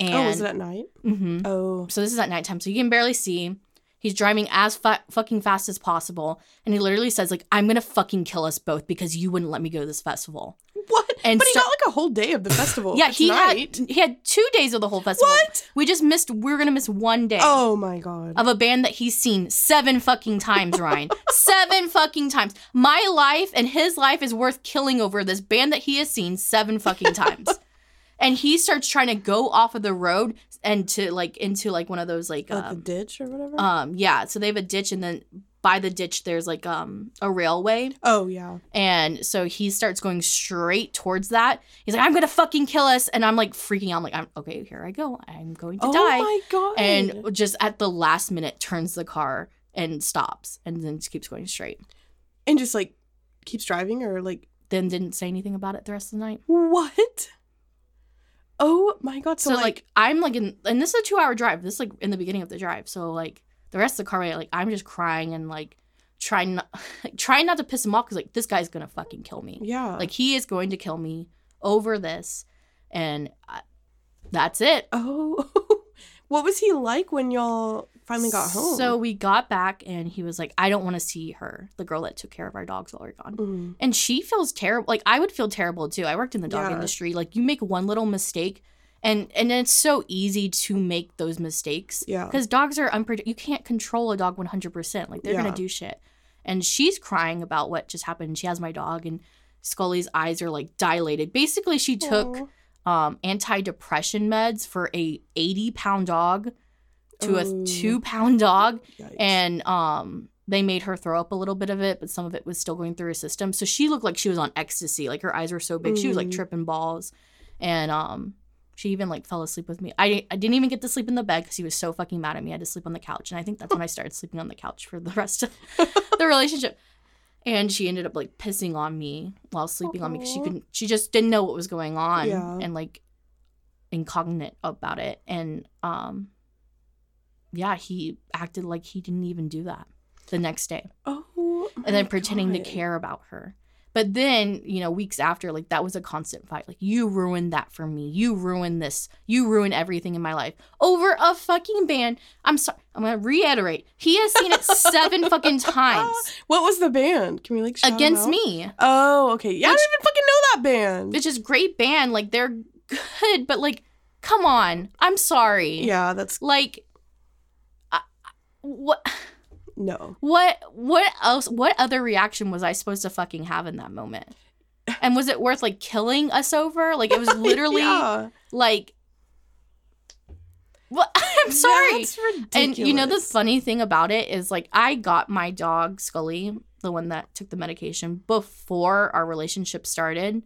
And oh, is it at night? Mm-hmm. Oh. So this is at nighttime, so you can barely see. He's driving as fa- fucking fast as possible, and he literally says like, "I'm gonna fucking kill us both because you wouldn't let me go to this festival." What? And but he so- got like a whole day of the festival. yeah, he night. had he had two days of the whole festival. What? We just missed. We are gonna miss one day. Oh my god. Of a band that he's seen seven fucking times, Ryann. seven fucking times. My life and his life is worth killing over this band that he has seen seven fucking times. and he starts trying to go off of the road and to like into like one of those like like the um, ditch or whatever. um yeah so they have a ditch and then by the ditch there's like um a railway oh yeah. and so he starts going straight towards that he's like i'm gonna fucking kill us and i'm like freaking out I'm like i'm okay here i go i'm going to oh die Oh my god. and just at the last minute turns the car and stops and then just keeps going straight and just like keeps driving or like then didn't say anything about it the rest of the night what? Oh my god. so, So, like, like, i'm like in and this is a two hour drive this is like in the beginning of the drive so like the rest of the car ride like i'm just crying and like trying not like, trying not to piss him off because like this guy's gonna fucking kill me yeah. like he is going to kill me over this and I, that's it oh. what was he like when y'all finally got home? so we got back and he was like i don't want to see her the girl that took care of our dogs while we are gone Mm. and she feels terrible like i would feel terrible too i worked in the dog Yeah. industry like you make one little mistake and and it's so easy to make those mistakes Yeah. because dogs are unpredictable you can't control a dog 100% like they're Yeah. gonna do shit and she's crying about what just happened she has my dog and scully's eyes are like dilated basically she took Aw. Um anti-depression meds for a 80 pound dog to a two pound dog. Yikes. and um they made her throw up a little bit of it but some of it was still going through her system. So she looked like she was on ecstasy. Like her eyes were so big. She was like Mm. tripping balls. And um she even like fell asleep with me. I, I didn't even get to sleep in the bed because he was so fucking mad at me. I had to sleep on the couch. And i think that's when i started sleeping on the couch for the rest of the relationship and she ended up like pissing on me while sleeping on me because she couldn't she just didn't know what was going on Yeah. and like incognite about it and um yeah he acted like he didn't even do that the next day oh. and then pretending to care about her but then you know weeks after like that was a constant fight. Like you ruined that for me. You ruined this. You ruined everything in my life. Over a fucking band i'm sorry i'm gonna reiterate. He has seen it seven fucking ah, times. What was the band? Can we like against me. Oh, okay. Yeah, I Which- don't even fucking know that band. which is great band like they're good but like come on. I'm sorry. Yeah, that's like I- I- what no. what what else what other reaction was i supposed to fucking have in that moment? And was it worth like killing us over? Like it was literally yeah. like what i'm sorry. That's and you know the funny thing about it is like i got my dog scully the one that took the medication before our relationship started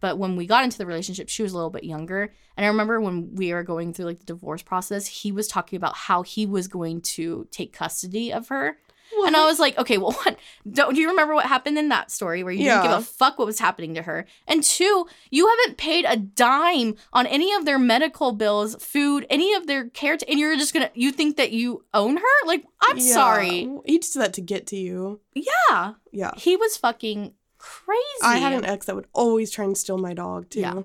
but when we got into the relationship she was a little bit younger and i remember when we were going through like the divorce process he was talking about how he was going to take custody of her and I was like, okay, well, one, don't do you remember what happened in that story where you didn't give a fuck what was happening to her? And two, you haven't paid a dime on any of their medical bills, food, any of their care, t- and you're just gonna you think that you own her? Like, I'm Yeah. sorry. He just did that to get to you. Yeah, Yeah. he was fucking crazy. I had an ex that would always try and steal my dog too. Yeah.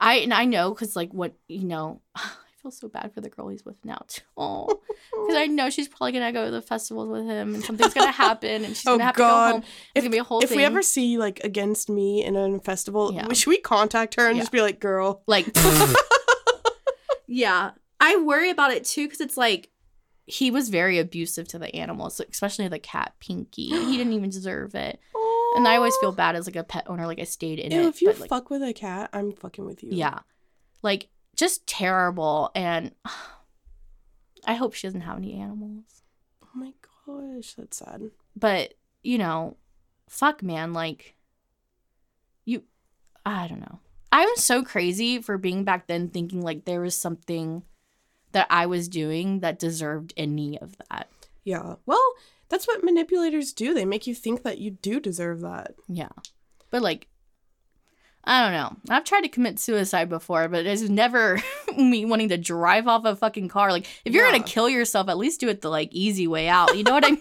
I and I know because like what you know, I feel so bad for the girl he's with now too. Oh, because I know she's probably gonna go to the festivals with him, and something's gonna happen, and she's Oh, gonna have God. to go home. It's If- gonna be a whole if thing. we ever see like against me in a festival, Yeah. should we contact her and Yeah. just be like, "Girl, like, yeah, I worry about it too because it's like he was very abusive to the animals, especially the cat Pinky. He didn't even deserve it. Oh, And I always feel bad as like a pet owner, like I stayed in Ew, it. if you but, like, fuck with a cat, I'm fucking with you. yeah, like just terrible. And I hope she doesn't have any animals. Oh my gosh, that's sad. But you know, fuck, man, like you, I don't know. I'm so crazy for being back then thinking like there was something that I was doing that deserved any of that. Yeah. Well, that's what manipulators do. They make you think that you do deserve that. Yeah. But like I don't know. I've tried to commit suicide before, but it's never me wanting to drive off a fucking car. Like if you're Yeah. gonna kill yourself, at least do it the like easy way out. You know what I mean?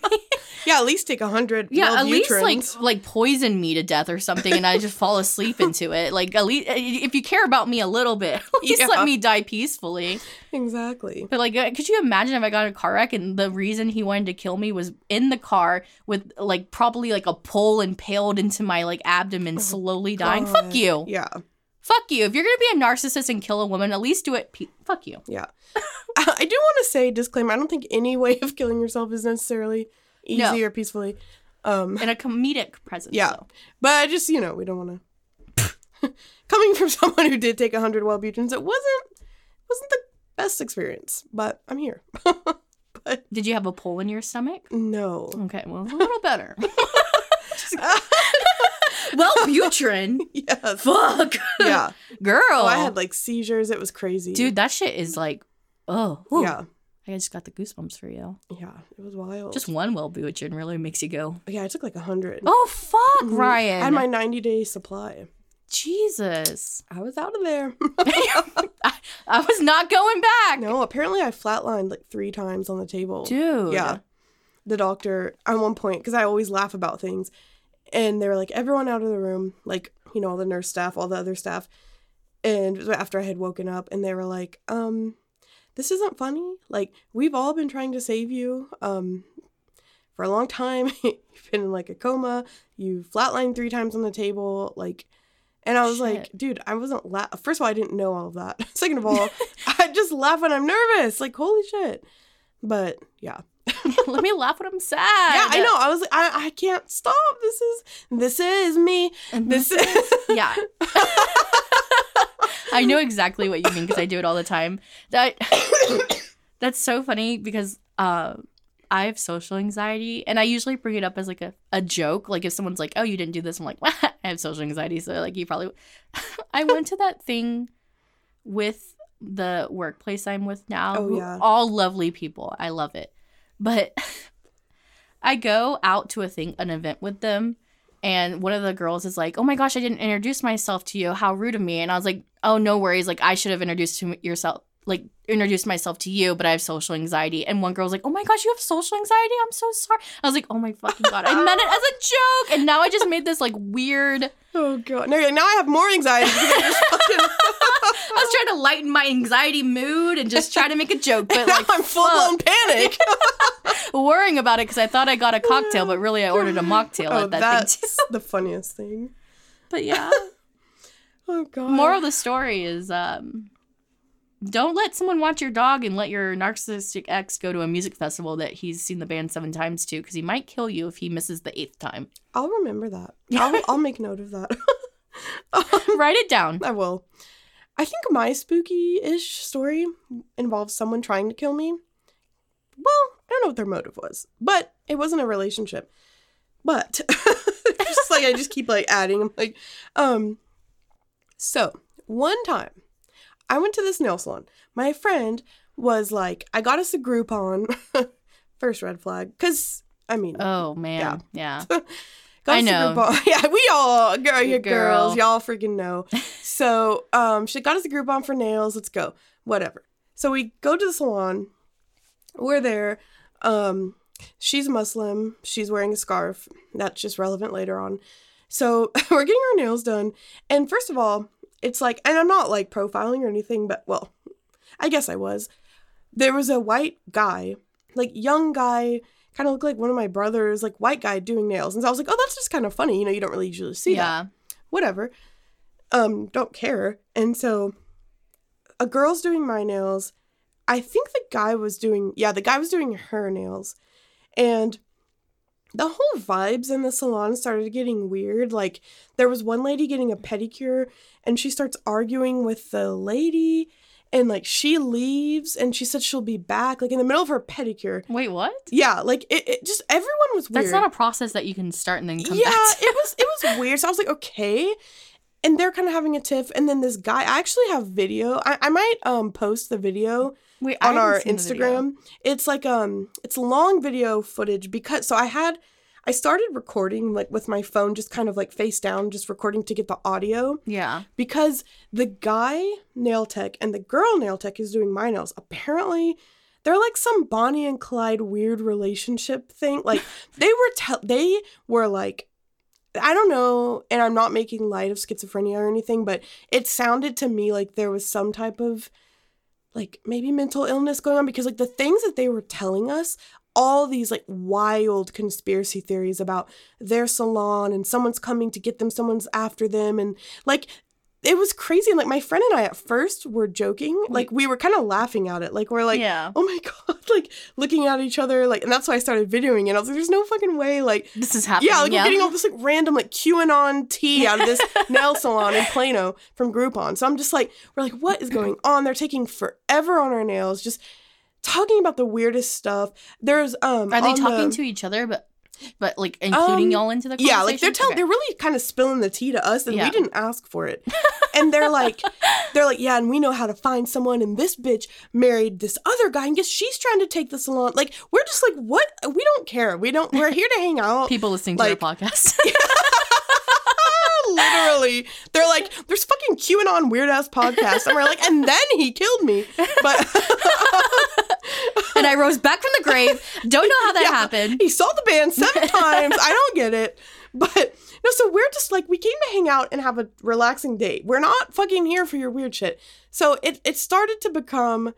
Yeah, at least take a hundred. yeah, at least like like poison me to death or something, and I just fall asleep into it. Like at least if you care about me a little bit, at least Yeah. let me die peacefully. exactly. But like, uh, could you imagine if I got a car wreck and the reason he wanted to kill me was in the car with like probably like a pole impaled into my like abdomen, slowly dying? Fuck you. Yeah, Fuck you. If you're gonna be a narcissist and kill a woman, at least do it. Pe- fuck you. yeah. I do want to say disclaimer. I don't think any way of killing yourself is necessarily easy No. or peacefully. Um, In a comedic presence. Yeah. though. but I just you know we don't want to. Coming from someone who did take a hundred Wellbutrins, it wasn't wasn't the best experience. But I'm here. but Did you have a pole in your stomach? no. Okay, well, a little better. well, Butrin. yes. Fuck. Yeah. Girl. Oh, I had like seizures. It was crazy. Dude, that shit is like, oh. Yeah. I just got the goosebumps for you. Yeah. It was wild. Just one Wellbutrin really makes you go, yeah. I took like a hundred. oh, fuck, Mhm. Ryann. I had my 90 day supply. Jesus. I was out of there. I, I was not going back. no, apparently I flatlined like three times on the table. Dude. Yeah. The doctor, at one point, because I always laugh about things, and they were like, everyone out of the room, like, you know, all the nurse staff, all the other staff. And after I had woken up, and they were like, um, this isn't funny. Like, we've all been trying to save you. Um, for a long time, you've been in like a coma. You flatlined three times on the table. Like, and I was like, dude, I wasn't la- First of all, I didn't know all of that. Second of all, I just laugh when I'm nervous. Like, holy shit. But yeah. Let me laugh when I'm sad. Yeah, I know. I was like, I, I can't stop. This is this is me. Mhm. This is Yeah. I know exactly what you mean because I do it all the time. That that's so funny because uh, I have social anxiety and I usually bring it up as like a, a joke. Like if someone's like, "Oh, you didn't do this," I'm like, I have social anxiety, so like you probably. I went to that thing with the workplace I'm with now. Oh, yeah. all lovely people. I love it, but I go out to a thing, an event with them, and one of the girls is like, "Oh my gosh, I didn't introduce myself to you. How rude of me!" And I was like, "Oh, no worries. Like I should have introduced to yourself, like introduced myself to you, but I have social anxiety." And one girl was like, "Oh my gosh, you have social anxiety? I'm so sorry." I was like, "Oh my fucking god, I meant it as a joke." And now I just made this like weird. oh god. Now, now I have more anxiety. I fucking- I was trying to lighten my anxiety mood and just try to make a joke, but now like I'm full blown panic. worrying about it because I thought I got a cocktail, but really I ordered a mocktail oh, at that that's thing. Too. the funniest thing. But yeah. Oh god. moral of the story is um don't let someone watch your dog and let your narcissistic ex go to a music festival that he's seen the band seven times to because he might kill you if he misses the eighth time I'll remember that. I'll, I'll make note of that. write it down I will. I think my spooky ish story involves someone trying to kill me. Well, I don't know what their motive was, but it wasn't a relationship. But just like I just keep like adding. I'm like, um, so one time I went to this nail salon. My friend was like, I got us a Groupon. First red flag, because I mean, oh man yeah, Got I us a know. Yeah, we all, girl, you Girl. girls, y'all freaking know. so, um, she got us a Groupon for nails. Let's go. Whatever. So we go to the salon. We're there. Um, she's Muslim. She's wearing a scarf. That's just relevant later on. So we're getting our nails done. And first of all, it's like, and I'm not like profiling or anything, but well, I guess I was. There was a white guy, like young guy, kind of looked like one of my brothers, like white guy doing nails. And so I was like, oh, that's just kind of funny. You know, you don't really usually see that. Whatever. Um, don't care. And so a girl's doing my nails. I think the guy was doing, yeah, the guy was doing her nails. And the whole vibes in the salon started getting weird. Like there was one lady getting a pedicure and she starts arguing with the lady and like she leaves and she said she'll be back like in the middle of her pedicure. Wait, what? Yeah, like it, it just everyone was weird. That's not a process that you can start and then come yeah, back. To. it was it was weird. So I was like, okay. And they're kind of having a tiff, and then this guy. I actually have video. I, I might um post the video Wait, on our seen the video. Instagram. It's like um it's long video footage because so I had I started recording like with my phone just kind of like face down just recording to get the audio Yeah. because the guy nail tech and the girl nail tech is doing my nails. Apparently they're like some Bonnie and Clyde weird relationship thing. Like they were tell they were like I don't know, and I'm not making light of schizophrenia or anything, but it sounded to me like there was some type of like maybe mental illness going on because like the things that they were telling us all these like wild conspiracy theories about their salon and someone's coming to get them someone's after them and like it was crazy and like my friend and I at first were joking like we were kind of laughing at it like we're like yeah. oh my god like looking at each other like and that's why I started videoing it I was like there's no fucking way like This is happening. yeah, like we're getting all this like random like QAnon tea out of this nail salon in Plano from Groupon. So I'm just like, we're like, what is going on? They're taking forever on our nails, just talking about the weirdest stuff. There's um Are they talking the- to each other, but but like including Um, y'all into the conversation? yeah, like they're telling Okay. they're really kind of spilling the tea to us and Yeah. we didn't ask for it. and they're like they're like, yeah, and we know how to find someone and this bitch married this other guy and guess she's trying to take the salon. Like we're just like, what? We don't care. We don't we're here to hang out. people listening to like- the podcast. literally they're like there's fucking qanon weird ass podcast and we're like and then he killed me but and I rose back from the grave. Don't know how that Yeah. happened. he saw the band seven times i don't get it but no so we're just like we came to hang out and have a relaxing date we're not fucking here for your weird shit so it, it started to become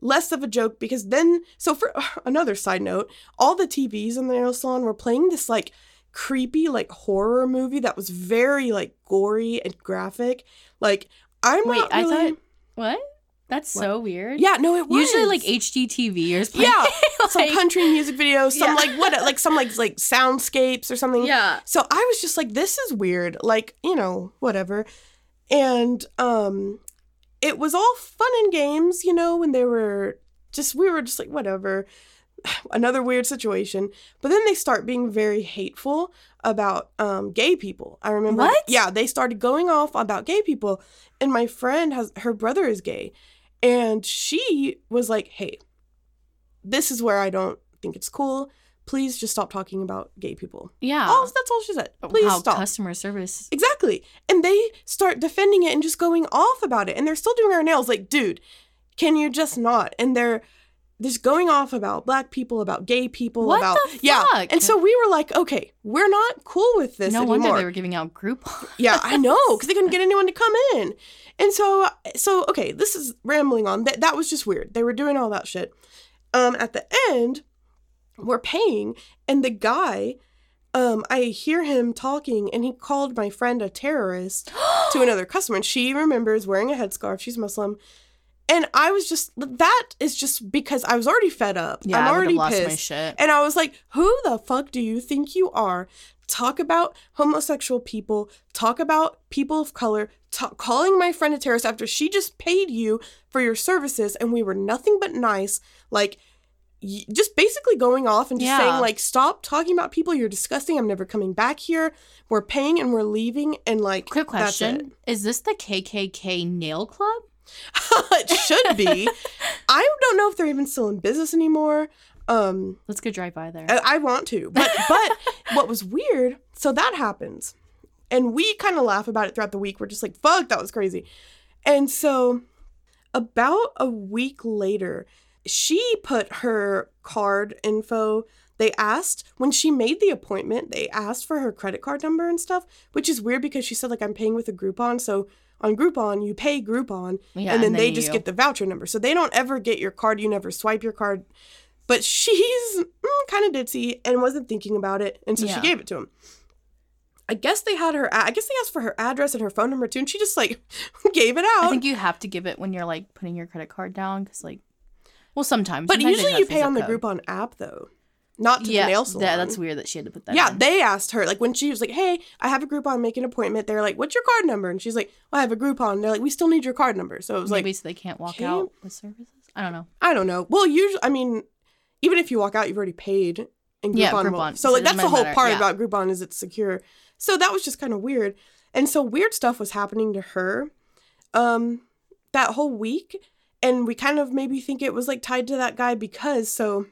less of a joke because then so for another side note all the tvs in the nail salon were playing this like creepy like horror movie that was very like gory and graphic like i'm Wait, not I thought what? That's so weird. yeah no it was Usually like HGTV or playing. yeah some country music videos some Yeah. like what like some like like soundscapes or something Yeah. So I was just like, this is weird. Like, you know, whatever. And um it was all fun and games, you know, when they were just we were just like, whatever. Another weird situation. But then they start being very hateful about um gay people. I remember What? Yeah, they started going off about gay people. And my friend has her brother is gay. And she was like, Hey, this is where I don't think it's cool. Please just stop talking about gay people. Yeah. All, that's all she said. Please how stop. customer service. exactly. And they start defending it and just going off about it. And they're still doing our nails. Like, dude, can you just not? And they're just going off about black people, about gay people, What about yeah. And so we were like, okay, we're not cool with this no anymore. wonder they were giving out group. Yeah, I know, because they couldn't get anyone to come in. And so, so okay, this is rambling on. That that was just weird. They were doing all that shit. Um, at the end, we're paying, and the guy, um, I hear him talking, and he called my friend a terrorist to another customer, and she remembers wearing a headscarf. She's Muslim. And I was just that is just because I was already fed up. Yeah, I'm already pissed. And I was like, who the fuck do you think you are? Talk about homosexual people, talk about people of color, calling my friend a terrorist after she just paid you for your services and we were nothing but nice. Like, y- just basically going off and just Yeah. saying, like, stop talking about people. You're disgusting. I'm never coming back here. We're paying and we're leaving. And, like, Quick question: Is this the KKK nail club? it should be. I don't know if they're even still in business anymore. Um, Let's go drive by there. I, I want to, but but what was weird? So that happens, and we kind of laugh about it throughout the week. We're just like, "Fuck, that was crazy," and so about a week later, she put her card info. They asked when she made the appointment. They asked for her credit card number and stuff, which is weird because she said like I'm paying with a Groupon. So on Groupon, you pay Groupon, Yeah, and then and they then just get the voucher number. So they don't ever get your card. You never swipe your card. But she's mm, kind of ditzy and wasn't thinking about it, and so Yeah. she gave it to him. I guess they had her. I guess they asked for her address and her phone number too, and she just like gave it out. I think you have to give it when you're like putting your credit card down because like, well, sometimes. but sometimes usually you pay on the code. Groupon app though. Not to yeah, the nail salon. that- that's weird that she had to put that. yeah, in. they asked her like when she was like, "Hey, I have a Groupon, make an appointment." They're like, "What's your card number?" And she's like, "Well, I have a Groupon." They're like, "We still need your card number." So it was maybe like, so they can't walk can- out with services. I don't know. I don't know. Well, usually, I mean, even if you walk out, you've already paid. And Groupon, Yeah, Groupon. So So like that's the whole matter, part yeah. about Groupon is it's secure. So that was just kind of weird. And so weird stuff was happening to her, um, that whole week, and we kind of maybe think it was like tied to that guy because so,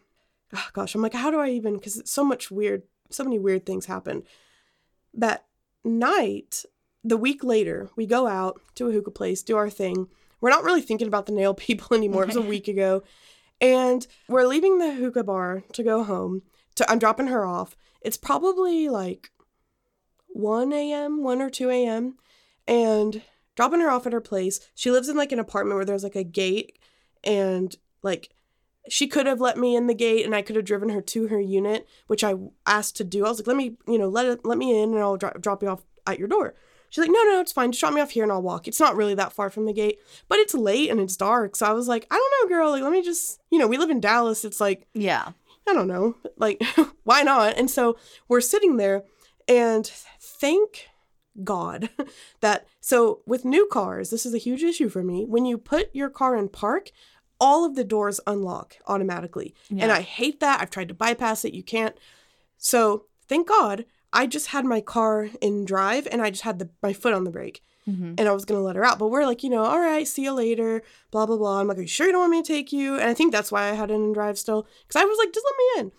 oh gosh, I'm like, how do I even? Because so much weird, so many weird things happened. That night, the week later, we go out to a hookah place, do our thing. We're not really thinking about the nail people anymore. It was a week ago. And we're leaving the hookah bar to go home. To I'm dropping her off. It's probably like 1 a.m., 1 or 2 a.m. And dropping her off at her place. She lives in like an apartment where there's like a gate and like she could have let me in the gate and I could have driven her to her unit, which I asked to do. I was like, let me, you know, let it, let me in and I'll dro- drop you off at your door. She's like, no, no, it's fine. Just drop me off here and I'll walk. It's not really that far from the gate, but it's late and it's dark. So I was like, I don't know, girl. Like, let me just, you know, we live in Dallas. It's like, Yeah. I don't know, like, why not? And so we're sitting there, and thank God that, so with new cars, this is a huge issue for me. When you put your car in park, all of the doors unlock automatically. And I hate that. I've tried to bypass it. You can't. So thank God I just had my car in drive and I just had the, my foot on the brake hmm and I was gonna let her out. But we're like, you know, all right, see you later, blah blah blah. I'm like, are you sure you don't want me to take you? And I think that's why I had it in drive still, because I was like, just let me in.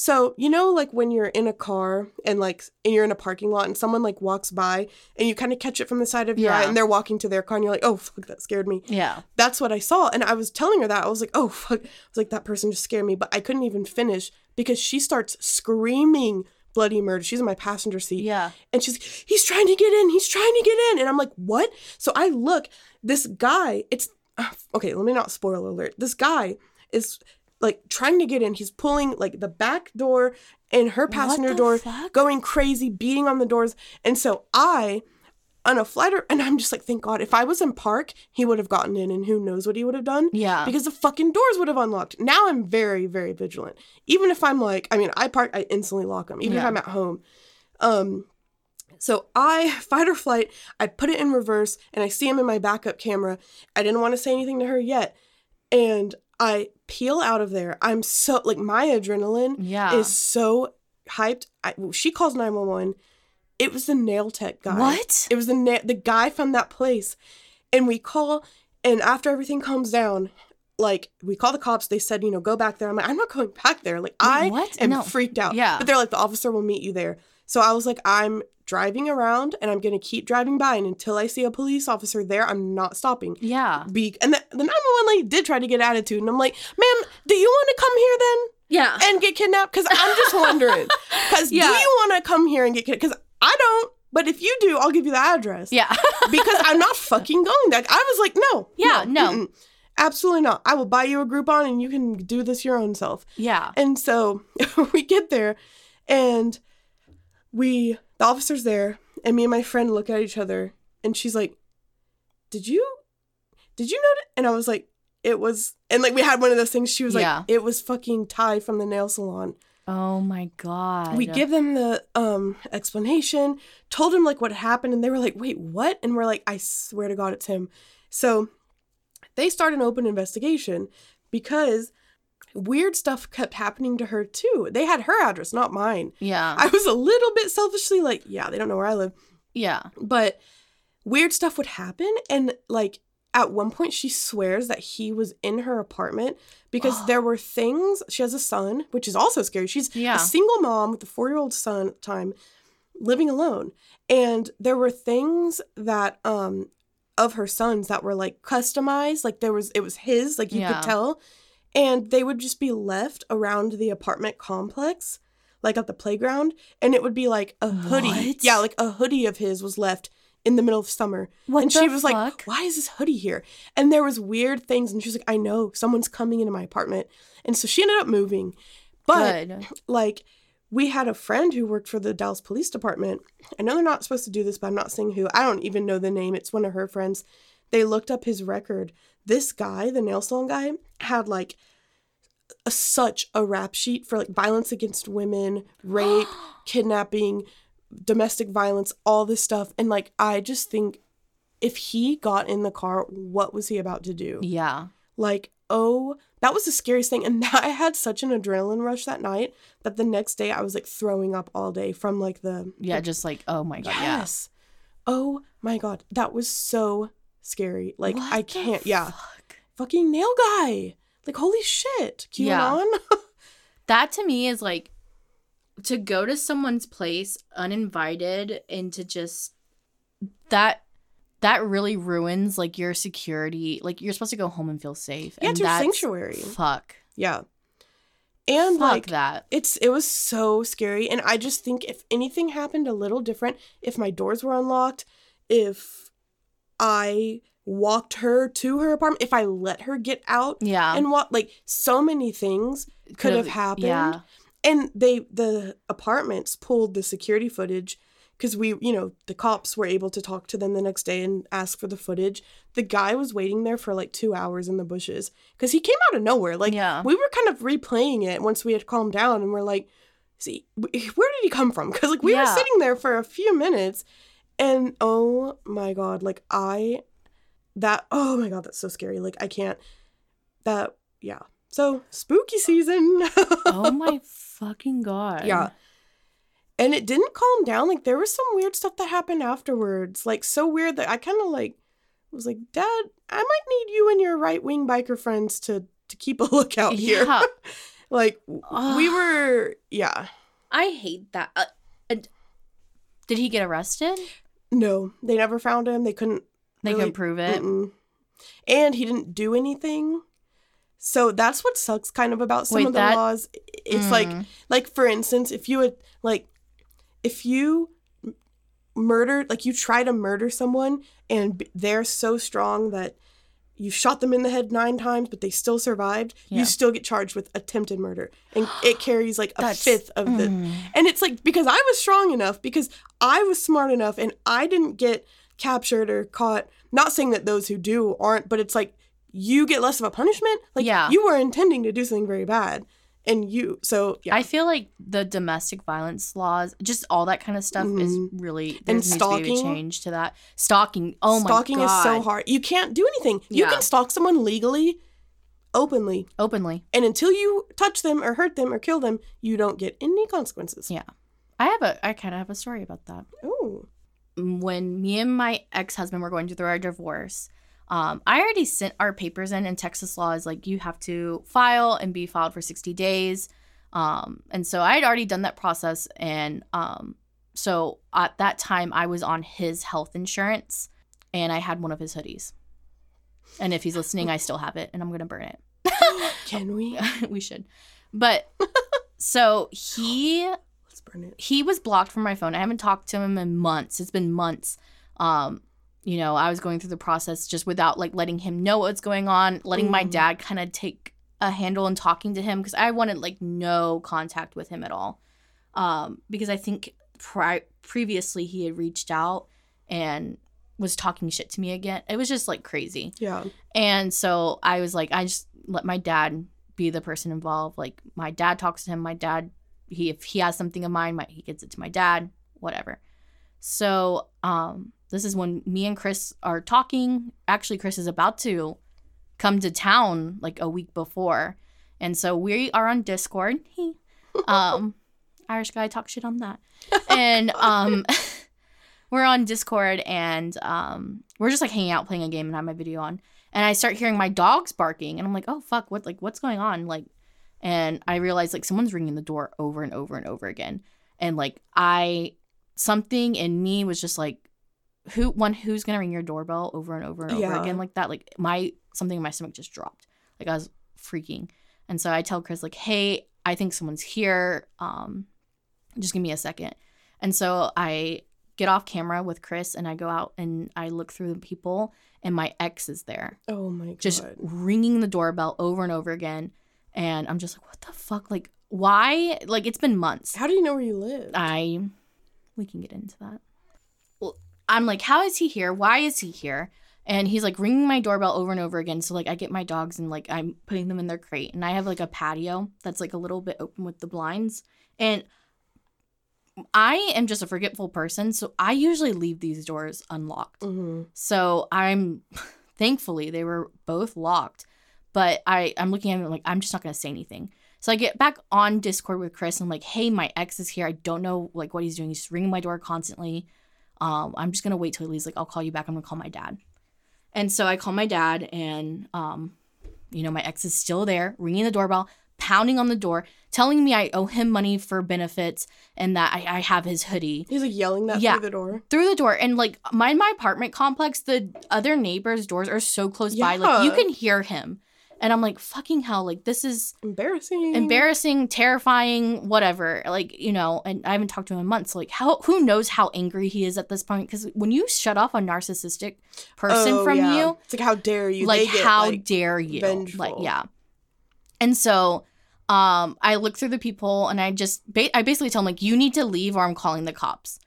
So you know, like when you're in a car and like and you're in a parking lot and someone like walks by and you kind of catch it from the side of your eye Yeah. and they're walking to their car and you're like, oh fuck, that scared me. Yeah. That's what I saw, and I was telling her that I was like, oh fuck, I was like that person just scared me, but I couldn't even finish because she starts screaming bloody murder. She's in my passenger seat. Yeah. And she's like, he's trying to get in. He's trying to get in. And I'm like, what? So I look, this guy, it's uh, okay, let me not spoil alert. This guy is like trying to get in. He's pulling like the back door and her passenger door, fuck? going crazy, beating on the doors. And so I, on a flighter, and I'm just like, thank God, if I was in park, he would have gotten in and who knows what he would have done Yeah. because the fucking doors would have unlocked. Now I'm very, very vigilant. Even if I'm like, I mean, I park, I instantly lock them, even if I'm at home. Um, so I fight or flight. I put it in reverse, and I see him in my backup camera. I didn't want to say anything to her yet, and I peel out of there. I'm so like my adrenaline yeah. is so hyped. I, she calls nine one one. It was the nail tech guy. What? It was the na- the guy from that place, and we call. And after everything calms down, like we call the cops. They said, you know, go back there. I'm like, I'm not going back there. Like I what? am No. freaked out. Yeah. But they're like, the officer will meet you there. So I was like, I'm driving around, and I'm gonna keep driving by, and until I see a police officer there, I'm not stopping. yeah. Be and the, the 911 lady did try to get attitude, and I'm like, ma'am, do you want to come here then? Yeah. and get kidnapped? Because I'm just wondering. Because Yeah. do you want to come here and get kidnapped? Because I don't. But if you do, I'll give you the address. Yeah. because I'm not fucking going there. I was like, no. Yeah, no. mm-mm, absolutely not. I will buy you a Groupon and you can do this your own self. yeah. And so we get there and we, the officer's there, and me and my friend look at each other and she's like, Did you, did you notice? And I was like, It was, and like we had one of those things. She was Yeah. like, It was fucking Ty from the nail salon. Oh my god. We give them the um explanation, told him like what happened, and they were like, "Wait, what?" And we're like, "I swear to God, it's him." So they start an open investigation because weird stuff kept happening to her too. They had her address, not mine. Yeah. I was a little bit selfishly like, "Yeah, they don't know where I live," yeah. but weird stuff would happen, and like at one point she swears that he was in her apartment because there were things she has a son which is also scary she's Yeah. a single mom with a four-year-old son at the time living alone and there were things that um of her sons that were like customized like there was it was his like you Yeah. could tell and they would just be left around the apartment complex like at the playground and it would be like a hoodie What? yeah like a hoodie of his was left in the middle of summer What and the she was like fuck? why is this hoodie here and there was weird things and she was like i know someone's coming into my apartment and so she ended up moving but Good. like we had a friend who worked for the Dallas Police Department. I know they're not supposed to do this, but I'm not saying who. I don't even know the name. It's one of her friends. They looked up his record. This guy, the nail salon guy, had like a, such a rap sheet for like violence against women, rape, kidnapping, domestic violence, all this stuff. And like, I just think if he got in the car, what was he about to do? Yeah. Like, oh, that was the scariest thing. And I had such an adrenaline rush that night that the next day I was like throwing up all day from like the. Yeah, the- just like, oh my god, yes. Oh my God. That was so scary. Like, yeah. I can't. Yeah. fuck? Fucking nail guy. Like, holy shit. Yeah. QAnon. That to me is like to go to someone's place uninvited and to just that that really ruins like your security. Like you're supposed to go home and feel safe. Yeah, and it's your sanctuary. Fuck. yeah. And Fuck like, that. it's it was so scary and i just think if anything happened a little different if my doors were unlocked if i walked her to her apartment if i let her get out Yeah. and what like so many things could have happened Yeah. and they the apartments pulled the security footage because we you know the cops were able to talk to them the next day and ask for the footage the guy was waiting there for like two hours in the bushes because he came out of nowhere like yeah. we were kind of replaying it once we had calmed down and we're like see where did he come from because like we were sitting there for a few minutes and oh my god like i that oh my god that's so scary. Like i can't that yeah. So spooky season. Oh my fucking god. yeah. And it didn't calm down. Like there was some weird stuff that happened afterwards. Like so weird that i kind of like was like dad i might need you and your right wing biker friends to to keep a lookout here. Yeah. like w- we were yeah. I hate that. Uh, and- did he get arrested? No they never found him they couldn't They Really? can prove it. mm-mm. and he didn't do anything so that's what sucks kind of about some Wait, of the that- laws it's like Mm. like for instance if you would like if you m- murdered like you try to murder someone and they're so strong that you shot them in the head nine times but they still survived Yeah. you still get charged with attempted murder and it carries like a fifth of the Mm. and it's like because i was strong enough because i was smart enough and i didn't get captured or caught not saying that those who do aren't but it's like you get less of a punishment like Yeah. you were intending to do something very bad and you so yeah I feel like the domestic violence laws, just all that kind of stuff, is Mhm. really And needs to stalking. change to that. Stalking. Oh stalking my god. Stalking is so hard. You can't do anything. You Yeah. can stalk someone legally, openly, Openly. and until you touch them or hurt them or kill them, you don't get any consequences. Yeah. I have a. I kind of have a story about that. Oh, when me and my ex-husband were going through our divorce um, i already sent our papers in and texas law is like you have to file and be filed for 60 days um, and so i had already done that process and um, so at that time i was on his health insurance and i had one of his hoodies and if he's listening i still have it and i'm gonna burn it can we? we should but so he Let's burn it. he was blocked from my phone. I haven't talked to him in months. It's been months. Um, you know, I was going through the process just without like letting him know what's going on, letting my Mhm. dad kind of take a handle and talking to him because I wanted like no contact with him at all. Um, because I think pri- previously he had reached out and was talking shit to me again. It was just like crazy. Yeah. And so I was like, I just let my dad be the person involved. Like my dad talks to him. My dad, he if he has something of mine, my, he gets it to my dad. Whatever. So um, this is when me and Chris are talking. Actually, Chris is about to come to town like a week before, and so we are on Discord. He, um, Irish guy talk shit on that, and um. We're on Discord and um, we're just like hanging out playing a game and I have my video on and I start hearing my dogs barking, and I'm like, oh fuck, what like what's going on? Like, and I realize like someone's ringing the door over and over and over again, and like I something in me was just like, who one who's gonna ring your doorbell over and over and over Yeah. again like that? Like my something in my stomach just dropped, like I was freaking, and so I tell Chris like, hey, I think someone's here. Um, just give me a second, and so I get off camera with Chris and I go out and I look through the people and my ex is there Oh my god. just ringing the doorbell over and over again and i'm just like what the fuck like why like it's been months How do you know where you live? i we can get into that i'm like how is he here why is he here And he's like ringing my doorbell over and over again. So like I get my dogs and like I'm putting them in their crate. And I have like a patio that's like a little bit open with the blinds. And I am just a forgetful person. So I usually leave these doors unlocked. hmm So I'm thankfully they were both locked. But I, I'm looking at them like I'm just not gonna say anything. So I get back on Discord with Chris and I'm like, hey, my ex is here. I don't know like what he's doing. He's ringing my door constantly. Um, I'm just gonna wait till he leaves. Like, I'll call you back. I'm gonna call my dad. And so I call my dad, and um, you know, my ex is still there, ringing the doorbell, pounding on the door, telling me I owe him money for benefits and that I, I have his hoodie He's like yelling that Yeah. through the door. through the door. And like my my apartment complex, the other neighbors' doors are so close by, like you can hear him. And I'm like, fucking hell, like this is Embarrassing. embarrassing, terrifying, whatever. Like, you know, and I haven't talked to him in months. Like, how who knows how angry he is at this point? Because when you shut off a narcissistic person Oh, from yeah. you, It's like how dare you? like get, how like, dare you? Like, yeah. And so um I look through the people and I just ba- I basically tell him like you need to leave or I'm calling the cops.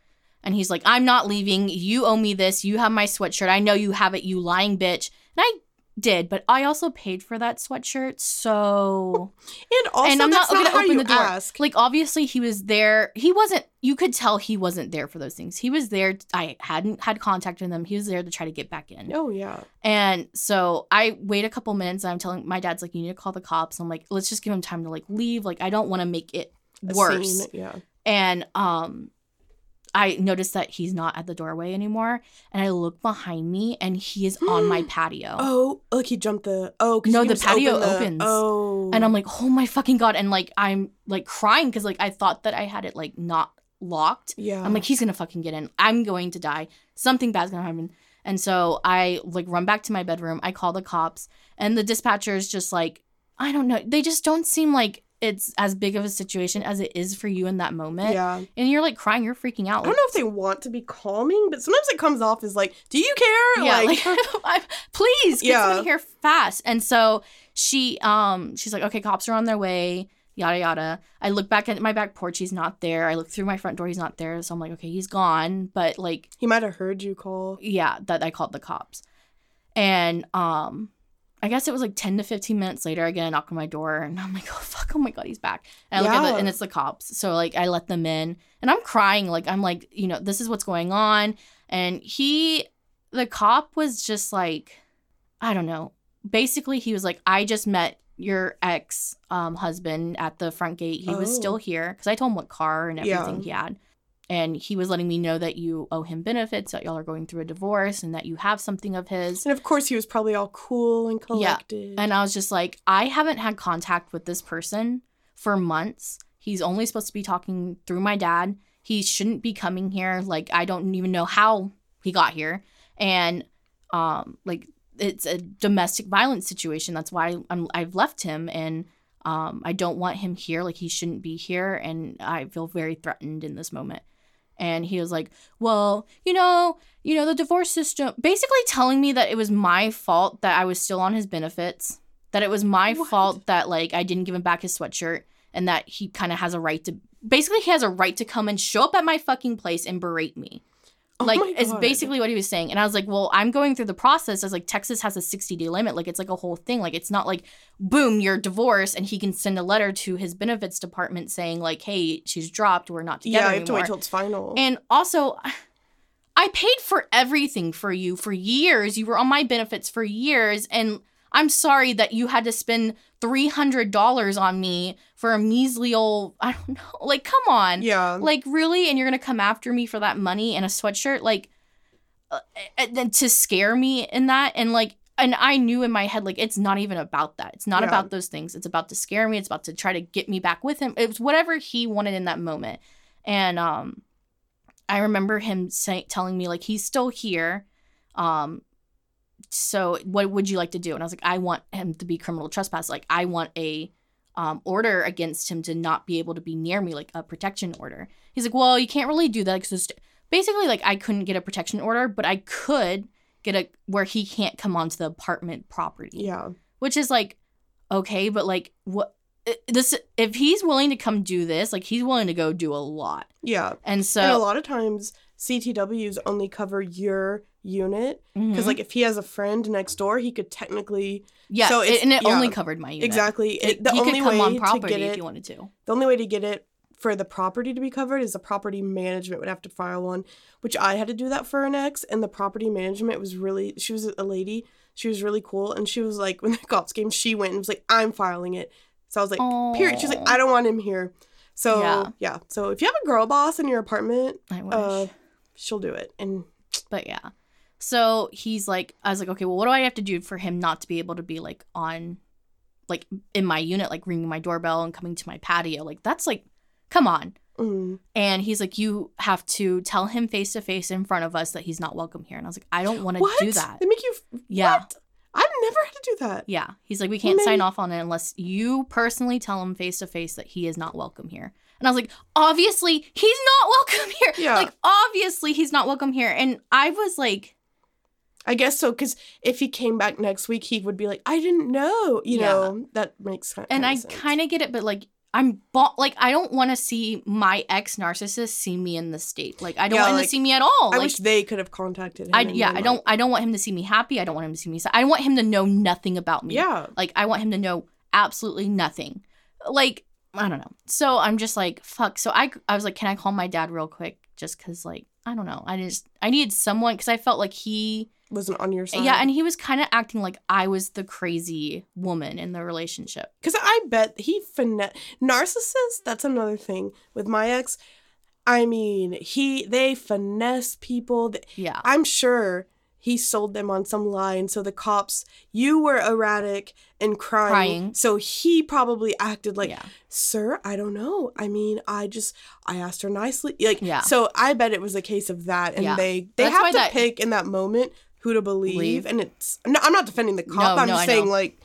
And he's like, I'm not leaving. You owe me this. You have my sweatshirt. I know you have it, you lying bitch. And I did, but I also paid for that sweatshirt. So and also and I'm that's not, gonna how open you the door. ask. Like obviously he was there. He wasn't. You could tell he wasn't there for those things. He was there. I hadn't had contact with him. He was there to try to get back in. Oh yeah. And so I wait a couple minutes. And I'm telling my dad's like, you need to call the cops. I'm like, let's just give him time to like leave. Like I don't want to make it worse. scene, Yeah. And um, I notice that he's not at the doorway anymore. And I look behind me, and he is on my patio. Oh, look, he jumped the. Oh, No, the patio opened the- opens. Oh. And I'm like, oh my fucking god! And like I'm like crying because like I thought that I had it like not locked. yeah. I'm like, he's gonna fucking get in. I'm going to die. Something bad's gonna happen. And so I like run back to my bedroom. I call the cops, and the dispatcher is just like, I don't know. They just don't seem like it's as big of a situation as it is for you in that moment. yeah. And you're like crying. You're freaking out. I don't know if they want to be calming, but sometimes it comes off as like, "Do you care?" yeah, like, like, please get Yeah. somebody here fast. And so she, um, she's like, okay, cops are on their way. Yada yada. I look back at my back porch. He's not there. I look through my front door. He's not there. So I'm like, okay, he's gone. But like, he might have heard you call. yeah, that I called the cops. And um I guess it was like 10 to 15 minutes later, I get a knock on my door and I'm like, oh fuck, oh my god, he's back. And I look at it and it's the cops. So like I let them in and I'm crying. Like I'm like, you know, this is what's going on. And he the cop was just like, I don't know. Basically, he was like, I just met your ex um, husband at the front gate. He was Oh. still here because I told him what car and Yeah. everything he had and he was letting me know that you owe him benefits, that y'all are going through a divorce, and that you have something of his. And of course, he was probably all cool and collected. Yeah. And I was just like, I haven't had contact with this person for months. He's only supposed to be talking through my dad. He shouldn't be coming here. Like, I don't even know how he got here. And, um, like, it's a domestic violence situation. That's why I'm, I've left him. And, um, I don't want him here. Like, he shouldn't be here. And I feel very threatened in this moment. And he was like, well, you know, you know, the divorce system, basically telling me that it was my fault that I was still on his benefits, that it was my What? fault that like I didn't give him back his sweatshirt and that he kind of has a right to basically he has a right to come and show up at my fucking place and berate me. Oh like it's basically what he was saying. And I was like, "Well, I'm going through the process as like Texas has a 60-day limit. Like it's like a whole thing. Like it's not like boom, you're divorced and he can send a letter to his benefits department saying like, "Hey, she's dropped. We're not together yeah, you have to wait till it's final. And also, I paid for everything for you for years. You were on my benefits for years. And I'm sorry that you had to spend $300 on me for a measly old, I don't know. Like, come on. yeah. Like, really? And you're going to come after me for that money and a sweatshirt? Like, uh, and then to scare me in that. And like, and I knew in my head, like, it's not even about that. It's not Yeah. about those things. It's about to scare me. It's about to try to get me back with him. It was whatever he wanted in that moment. And um, I remember him say, telling me, like, he's still here. Um, so what would you like to do? And I was like, I want him to be criminal trespass. Like, I want a um, order against him to not be able to be near me, like a protection order. He's like, well, you can't really do that because basically, like, I couldn't get a protection order, but I could get a where he can't come onto the apartment property yeah. which is like okay but like what this if he's willing to come do this like he's willing to go do a lot Yeah. and so and a lot of times CTWs only cover your unit because Mhm. like if he has a friend next door, he could technically yeah, so it- and it only covered my unit. exactly It- it, the he only could come way on to property get if you wanted to. the only way to get it for the property to be covered is the property management would have to file one, which I had to do that for an ex. And the property management was really, she was a lady. She was really cool. And she was like, when the cops came, she went and was like, I'm filing it. So I was like, period. She was like, I don't want him here. So Yeah. yeah. So if you have a girl boss in your apartment, I wish. uh, she'll do it. And But yeah. So he's like, I was like, okay, well, what do I have to do for him not to be able to be like on, like in my unit, like ringing my doorbell and coming to my patio? Like, that's like, come on. mm, And he's like, you have to tell him face to face in front of us that he's not welcome here. And I was like, I don't want to do that. They make you, f- Yeah. what? I've never had to do that. Yeah. He's like, we can't Well, sign off on it unless you personally tell him face to face that he is not welcome here. And I was like, obviously, he's not welcome here. Yeah. Like, obviously, he's not welcome here. And I was like, I guess so, because if he came back next week, he would be like, I didn't know. You Yeah. know, that makes sense. and I kind of get it, but like, I'm bo- like, I don't want to see my ex narcissist see me in the state. Like, I don't Yeah, want him like, to see me at all. I like, wish they could have contacted him. I yeah, I don't I don't want him to see me happy. I don't want him to see me sad. I want him to know nothing about me. Yeah. Like I want him to know absolutely nothing. Like I don't know. So I'm just like fuck. So I I was like, can I call my dad real quick? Just because like I don't know. I just I needed someone because I felt like he Wasn't on your side. yeah, and he was kind of acting like I was the crazy woman in the relationship. because I bet he finesse narcissist. That's another thing with my ex. I mean, he they finesse people. Th- Yeah. I'm sure he sold them on some line. So the cops, you were erratic and crying. Crying. So he probably acted like, yeah. sir, I don't know. I mean, I just I asked her nicely. Like, Yeah. So I bet it was a case of that, and Yeah. they they That's have to that- pick in that moment who to believe, and it's. No, I'm not defending the cop. No, I'm no, just saying like,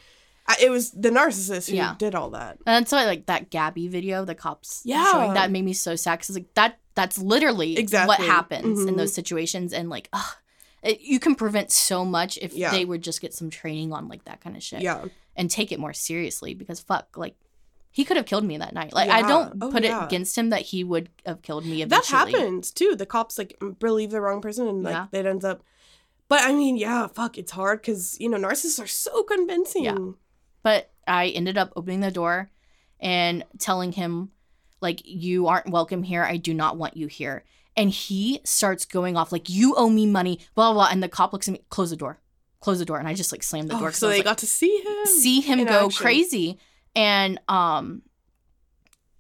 I, it was the narcissist who Yeah. did all that. And that's why like that Gabby video, the cops Yeah. showing that made me so sad because like that that's literally exactly. what happens in Mhm. those situations and like ugh, it, you can prevent so much if Yeah. they would just get some training on like that kind of shit Yeah. and take it more seriously because fuck like he could have killed me that night like I don't Oh, put yeah. it against him that he would have killed me That eventually. happens too. The cops like believe the wrong person, and like Yeah. it ends up. But I mean, yeah, fuck, it's hard because you know narcissists are so convincing. Yeah. but I ended up opening the door and telling him like you aren't welcome here I do not want you here and he starts going off like you owe me money blah blah, blah. and the cop looks at me close the door close the door and I just like slammed the Oh, door so I they like, got to see him. see him go action. crazy and um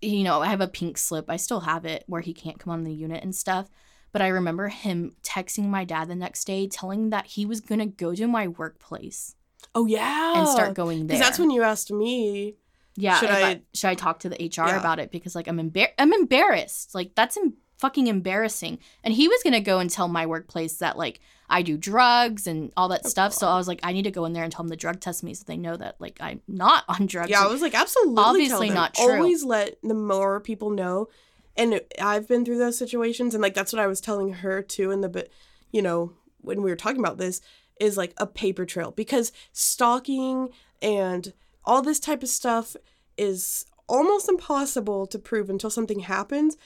you know i have a pink slip i still have it where he can't come on the unit and stuff but i remember him texting my dad the next day telling that he was going to go to my workplace Oh yeah, and start going there Because that's when you asked me. yeah should if I- should i talk to the hr Yeah. about it because like i'm embar- i'm embarrassed like that's em- fucking embarrassing and he was going to go and tell my workplace that like i do drugs and all that Oh, stuff so i was like i need to go in there and tell them to drug test me so they know that like i'm not on drugs Yeah, I was like, absolutely. Obviously not true. Always let the more people know. And I've been through those situations, and like that's what I was telling her too. In the bit, you know, when we were talking about this, is like a paper trail because stalking and all this type of stuff is almost impossible to prove until something happens.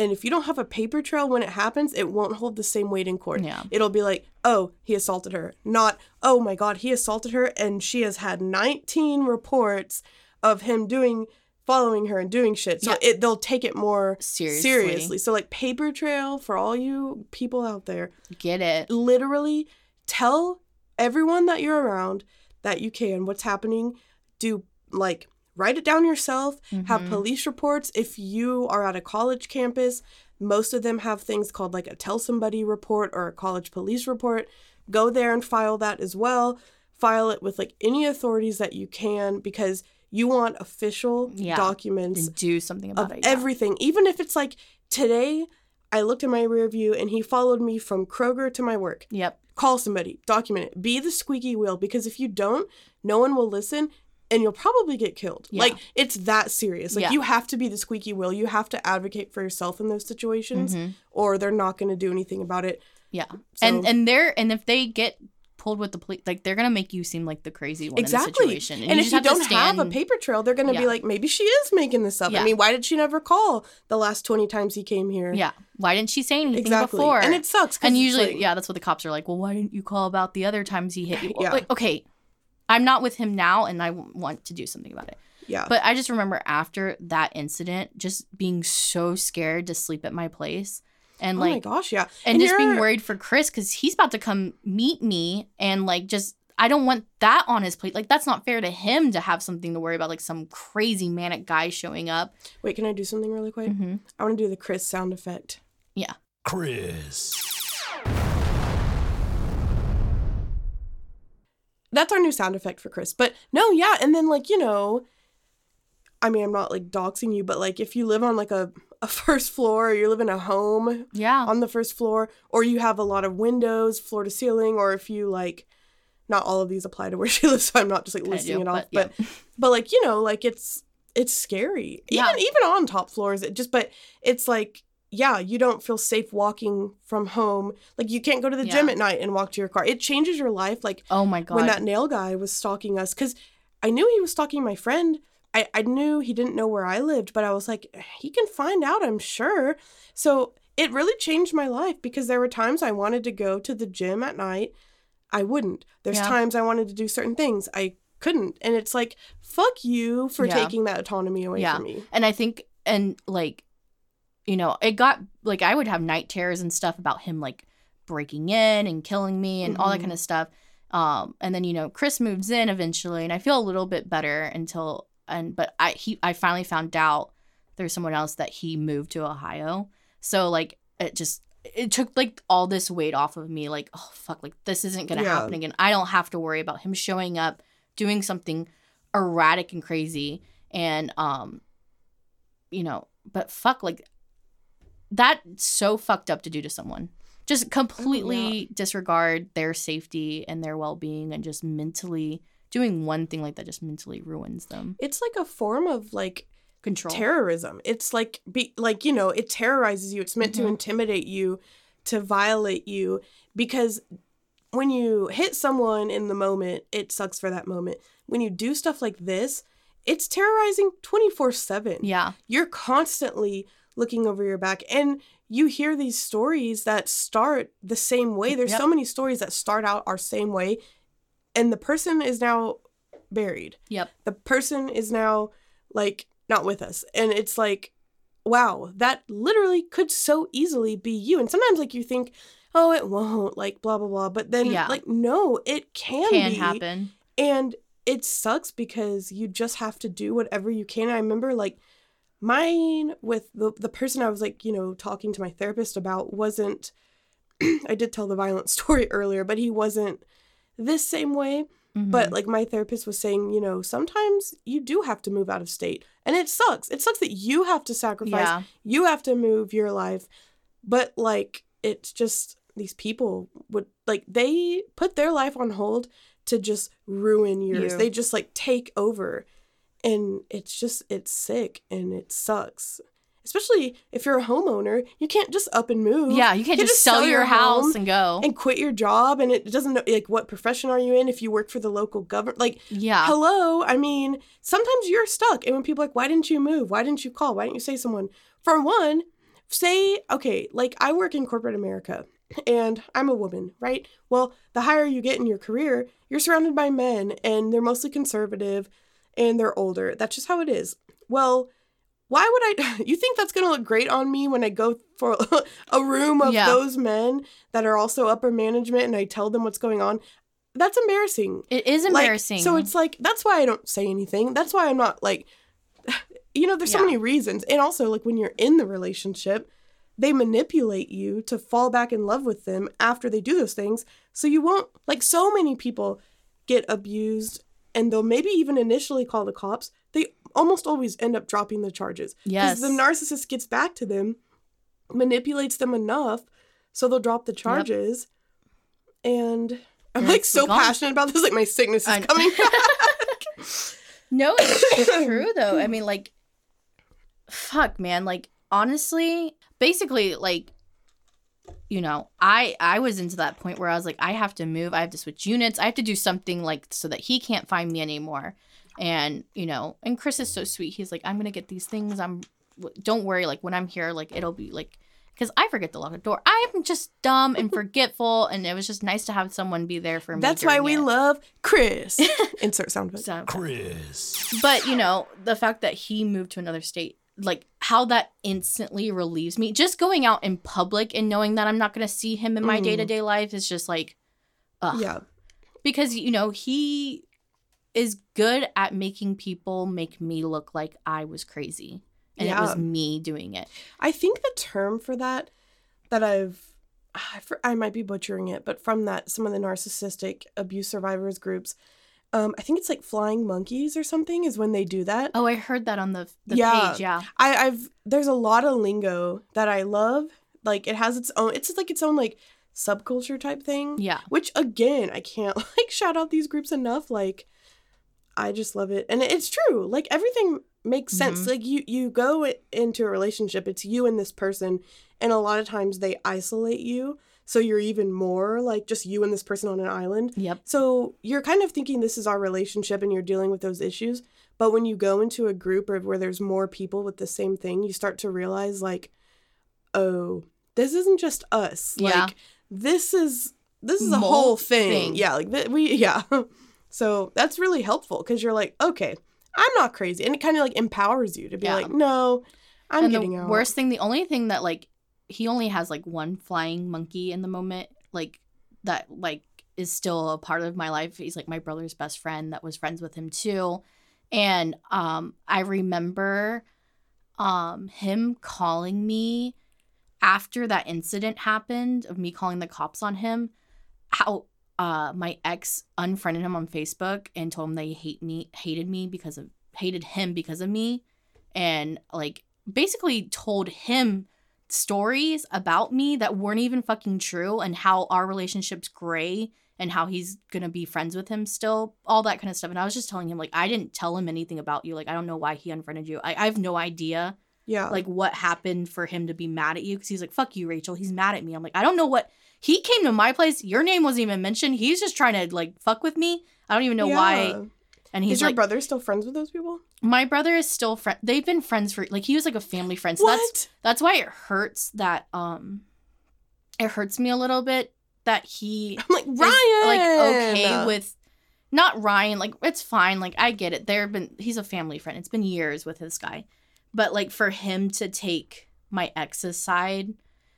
And if you don't have a paper trail when it happens, it won't hold the same weight in court. Yeah. It'll be like, oh, he assaulted her. Not, oh my God, he assaulted her and she has had 19 reports of him doing, following her and doing shit. So Yeah. it, they'll take it more Seriously. seriously. So, like, paper trail for all you people out there, get it literally tell everyone that you're around that you can what's happening. Do, like, write it down yourself have Mhm. police reports if you are at a college campus most of them have things called like a tell somebody report or a college police report go there and file that as well file it with like any authorities that you can because you want official Yeah. documents and do something about it. yeah. everything even if it's like today i looked in my rear view and he followed me from kroger to my work Yep. call somebody document it be the squeaky wheel because if you don't no one will listen and you'll probably get killed Yeah. like it's that serious like Yeah. you have to be the squeaky wheel you have to advocate for yourself in those situations Mhm. or they're not going to do anything about it Yeah. So- and and they're and if they get pulled with the police, like they're gonna make you seem like the crazy one exactly. in the situation. And, if just you have to don't have a paper trail, they're gonna Yeah. be like, maybe she is making this up. Yeah. I mean, why did she never call the last twenty times he came here? yeah, why didn't she say anything exactly. before? And it sucks and usually, like- yeah, that's what the cops are like. Well, why didn't you call about the other times he hit you? Well, Yeah. Like, okay, I'm not with him now, and I want to do something about it. yeah. But I just remember after that incident, just being so scared to sleep at my place, and oh my like, gosh, yeah. and, just being worried for Chris because he's about to come meet me, and like, just I don't want that on his plate. Like, that's not fair to him to have something to worry about, like some crazy manic guy showing up. Wait, can I do something really quick? hmm I want to do the Chris sound effect. Yeah. Chris. That's our new sound effect for Chris. But no, yeah, and then like you know, I mean, I'm not like doxing you, but like if you live on like a a first floor, or you live in a home Yeah, on the first floor, or you have a lot of windows, floor to ceiling, or if you like, not all of these apply to where she lives, so I'm not just like listing do, it off, but, but but like you know, like it's it's scary. Yeah. Even even on top floors, it just but it's like yeah, you don't feel safe walking from home. Like you can't go to the gym at night and walk to your car. It changes your life. Like oh my god, when that nail guy was stalking us because I knew he was stalking my friend. I, I knew he didn't know where I lived, but I was like, he can find out, I'm sure. So it really changed my life because there were times I wanted to go to the gym at night. I wouldn't. There's Yeah. times I wanted to do certain things. I couldn't. And it's like, fuck you for Yeah. taking that autonomy away Yeah. from me. And I think, and like, you know, it got like I would have night terrors and stuff about him like breaking in and killing me and all that Mhm. kind of stuff. Um, and then you know, Chris moves in eventually, and I feel a little bit better until and but I he I finally found out there's someone else that he moved to Ohio. So like it just it took like all this weight off of me. Like oh fuck, like this isn't gonna Yeah. happen again. I don't have to worry about him showing up doing something erratic and crazy and um you know but fuck like that's so fucked up to do to someone just completely disregard their safety and their well-being and just mentally doing one thing like that just mentally ruins them It's like a form of like control terrorism. It's like be like you know, it terrorizes you. It's meant to Mhm. intimidate you, to violate you because when you hit someone in the moment, it sucks for that moment. When you do stuff like this, it's terrorizing 24/7. yeah You're constantly looking over your back and you hear these stories that start the same way. There's Yep. so many stories that start out our same way and the person is now buried yep the person is now like not with us and it's like wow that literally could so easily be you and sometimes like you think oh it won't like blah blah blah but then Yeah. like no it can, can be happen and it sucks because you just have to do whatever you can i remember like mine with the, the person i was like you know talking to my therapist about wasn't i did tell the violent story earlier but he wasn't this same way Mhm. but like my therapist was saying, you know, sometimes you do have to move out of state. And it sucks. It sucks that you have to sacrifice. yeah You have to move your life. But like it's just these people would like they put their life on hold to just ruin yours. You. They just like take over. And it's just it's sick and it sucks. Especially if you're a homeowner, you can't just up and move. Yeah you can't You just sell, your house and go. and quit your job and it doesn't know like what profession are you in if you work for the local government like yeah. hello i mean sometimes you're stuck and when people are like why didn't you move? Why didn't you call? Why didn't you say someone? For one say okay like i work in corporate america and i'm a woman right? Well the higher you get in your career you're surrounded by men and they're mostly conservative and they're older that's just how it is well why would I? You think that's going to look great on me when I go for a room of Yeah. those men that are also upper management and I tell them what's going on? That's embarrassing. it is Like, embarrassing so it's like that's why I don't say anything. That's why I'm not like, you know, there's so many reasons, and also like when you're in the relationship, they manipulate you to fall back in love with them after they do those things, so you won't like so many people get abused and they'll maybe even initially call the cops. They almost always end up dropping the charges yes Because the narcissist gets back to them, manipulates them enough so they'll drop the charges. And I'm And like so gone. passionate about this, like my sickness is coming back. No, it's true though. I mean, like, fuck, man. Like, honestly, basically, like, you know, I I was into that point where I was like, I have to move, I have to switch units, I have to do something like so that he can't find me anymore. And you know, and Chris is so sweet. He's like, I'm gonna get these things. I'm, don't worry. Like when I'm here, like it'll be like, because I forget to lock the door. I'm just dumb and forgetful, and it was just nice to have someone be there for me. That's why we it. love Chris. Insert sound effect. Chris. but you know the fact that he moved to another state like how that instantly relieves me just going out in public and knowing that i'm not going to see him in my Mhm. day-to-day life is just like ugh. Yeah. because you know he is good at making people make me look like i was crazy and it was me doing it I think the term for that that I've I might be butchering it, but from that some of the narcissistic abuse survivors groups, um, I think it's like flying monkeys or something is when they do that. oh i heard that on the, the Yeah. page yeah I, I've there's a lot of lingo that I love. Like it has its own. It's like its own like subculture type thing. yeah Which again, I can't like shout out these groups enough. Like, I just love it, and it's true. Like everything makes sense. Mhm. Like you you go into a relationship, it's you and this person, and a lot of times they isolate you, so you're even more like just you and this person on an island. yep So you're kind of thinking this is our relationship, and you're dealing with those issues. But when you go into a group or where there's more people with the same thing, you start to realize like, oh, this isn't just us. Yeah. Like this is this is a whole thing. thing. Yeah, like th- we yeah. so that's really helpful because you're like, okay, I'm not crazy, and it kind of like empowers you to be Yeah. like, no, I'm and getting the out. worst thing the only thing that like he only has like one flying monkey in the moment like that like is still a part of my life. He's like my brother's best friend that was friends with him too. And um i remember um him calling me after that incident happened of me calling the cops on him how uh my ex unfriended him on facebook and told him they hate me hated me because of hated him because of me. And like basically told him stories about me that weren't even fucking true and how our relationship's gray and how he's gonna be friends with him still all that kind of stuff. And i was just telling him like i didn't tell him anything about you. Like i don't know why he unfriended you. I, I have no idea yeah, like what happened for him to be mad at you because he's like fuck you rachel. He's mad at me. I'm like i don't know what he came to my place. Your name wasn't even mentioned. He's just trying to like fuck with me. I don't even know why Yeah. And he's is your like brother still friends with those people? my brother is still friend they've been friends for like he was like a family friend so that's what? that's why it hurts that um it hurts me a little bit that he I'm like Ryan. like okay with not Ryan like it's fine like I get it there have been he's a family friend it's been years with this guy but like for him to take my ex's side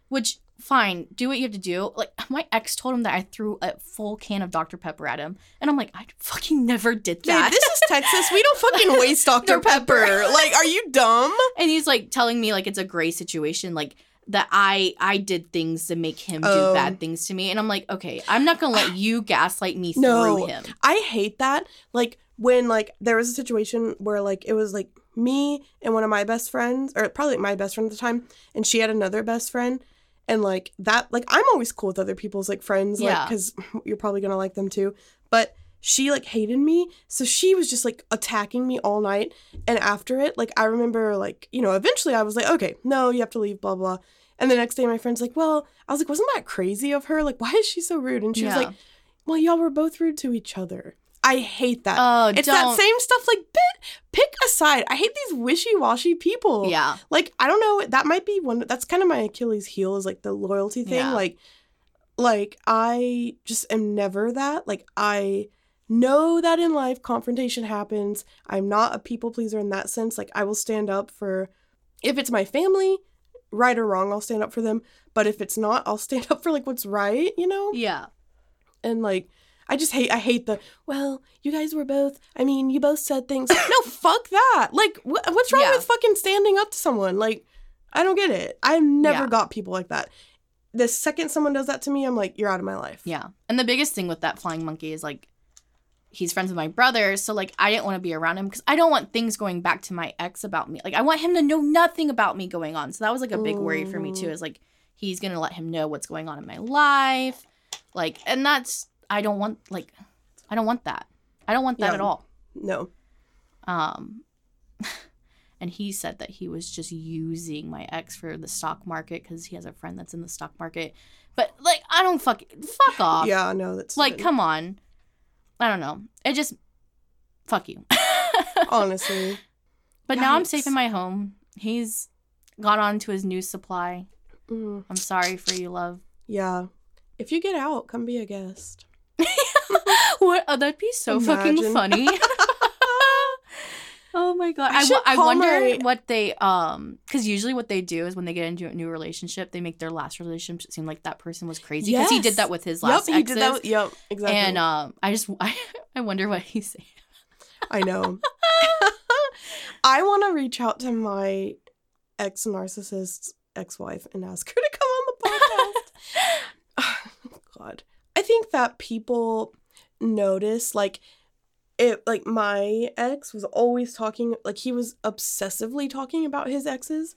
which fine do what you have to do like my ex told him that I threw a full can of Dr Pepper at him and I'm like I fucking never did that this is Texas. We don't fucking waste Dr. Dr. Pepper. Pepper. Like, are you dumb? and he's like telling me like it's a gray situation like that i i did things to make him Oh. do bad things to me and i'm like okay i'm not gonna let you gaslight me No. through him I hate that. Like when like there was a situation where like it was like me and one of my best friends, or probably my best friend at the time, and she had another best friend, and like that. Like I'm always cool with other people's like friends, like Yeah. because you're probably gonna like them too. But she like hated me, so she was just like attacking me all night. And after it, like I remember like you know eventually I was like, okay, no, you have to leave, blah blah. And the next day, my friend's like, well, I was like, wasn't that crazy of her? Like, why is she so rude? And she was like, well, y'all were both rude to each other. I hate that. oh it's don't that same stuff. Like, bit, pick a side. I hate these wishy-washy people. yeah Like, I don't know. That might be one. That's kind of my Achilles heel is like the loyalty thing. Yeah. Like, like I just am never that. Like, I know that in life confrontation happens. I'm not a people pleaser in that sense. Like, I will stand up for if it's my family, right or wrong. I'll stand up for them. But if it's not, I'll stand up for like what's right. You know yeah and like I just hate I hate the well you guys were both I mean you both said things. No fuck that. Like wh- what's wrong Yeah. with fucking standing up to someone? Like I don't get it. I've never Yeah. got people like that. The second someone does that to me I'm like you're out of my life. Yeah. And the biggest thing with that flying monkey is like he's friends with my brother so like i didn't want to be around him because i don't want things going back to my ex about me. Like i want him to know nothing about me going on. So that was like a big worry for me too is like he's gonna let him know what's going on in my life. Like and that's i don't want like i don't want that i don't want that at all no um and he said that he was just using my ex for the stock market because he has a friend that's in the stock market. But like, I don't fuck fuck off. Yeah, no, that's Like, good. come on. I don't know. It just fuck you. honestly. But now I'm safe in my home. He's got on to his new supply. Mm, I'm sorry for you, love. yeah. If you get out, come be a guest. What? Oh, that'd be so fucking funny. oh my god! I I, I wonder my- what they um because usually what they do is when they get into a new relationship, they make their last relationship seem like that person was crazy because he did that with his last. Yep, last he did that. with- Yep, exactly. and um, I just I, I wonder what he's saying. I know. I want to reach out to my ex narcissist ex wife and ask her to come on the podcast. God. I think that people notice, like, it, like, my ex was always talking, like, he was obsessively talking about his exes.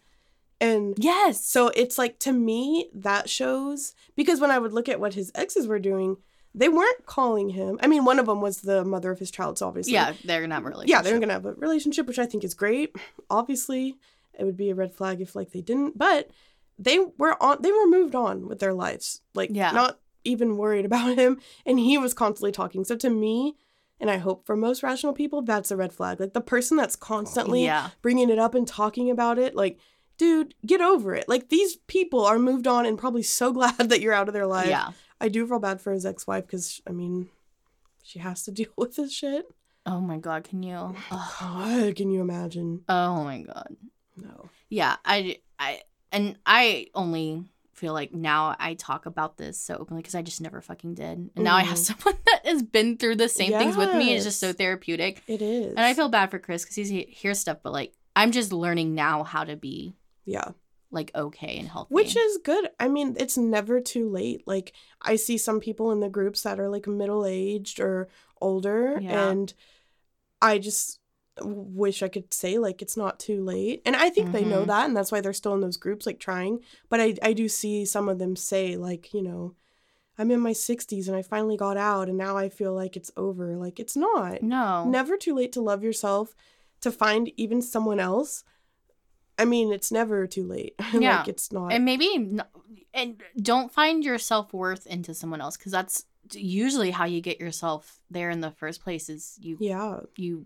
And yes. so it's like, to me, that shows, because when I would look at what his exes were doing, they weren't calling him. I mean, one of them was the mother of his child, so obviously. Yeah, they're not really. Yeah, they're gonna have a relationship, which I think is great. Obviously, it would be a red flag if like they didn't, but they were on they were moved on with their lives. Like Yeah. not even worried about him. And he was constantly talking. So to me, and I hope for most rational people, that's a red flag. Like the person that's constantly Yeah. bringing it up and talking about it, like, dude, get over it. Like these people are moved on and probably so glad that you're out of their life. Yeah. I do feel bad for his ex-wife because I mean, she has to deal with this shit. Oh my god, can you? Oh ugh. God, can you imagine? Oh my god. No. Yeah, I, I, and I only feel like now I talk about this so openly because I just never fucking did. And now I have Mhm. someone that has been through the same things with me. It's just so therapeutic. It is. And I feel bad for Chris because he hears stuff, but like, I'm just learning now how to be yeah, like okay and healthy. which is good. I mean, it's never too late. Like I see some people in the groups that are like middle aged or older, Yeah. and I just wish I could say like it's not too late. And I think they know Mhm. that, and that's why they're still in those groups like trying. But I I do see some of them say like you know. I'm in my 60s and I finally got out and now I feel like it's over. Like it's not. no, never too late to love yourself to find even someone else i mean it's never too late Yeah. like it's not and maybe and don't find your self-worth into someone else because that's usually how you get yourself there in the first place is you yeah you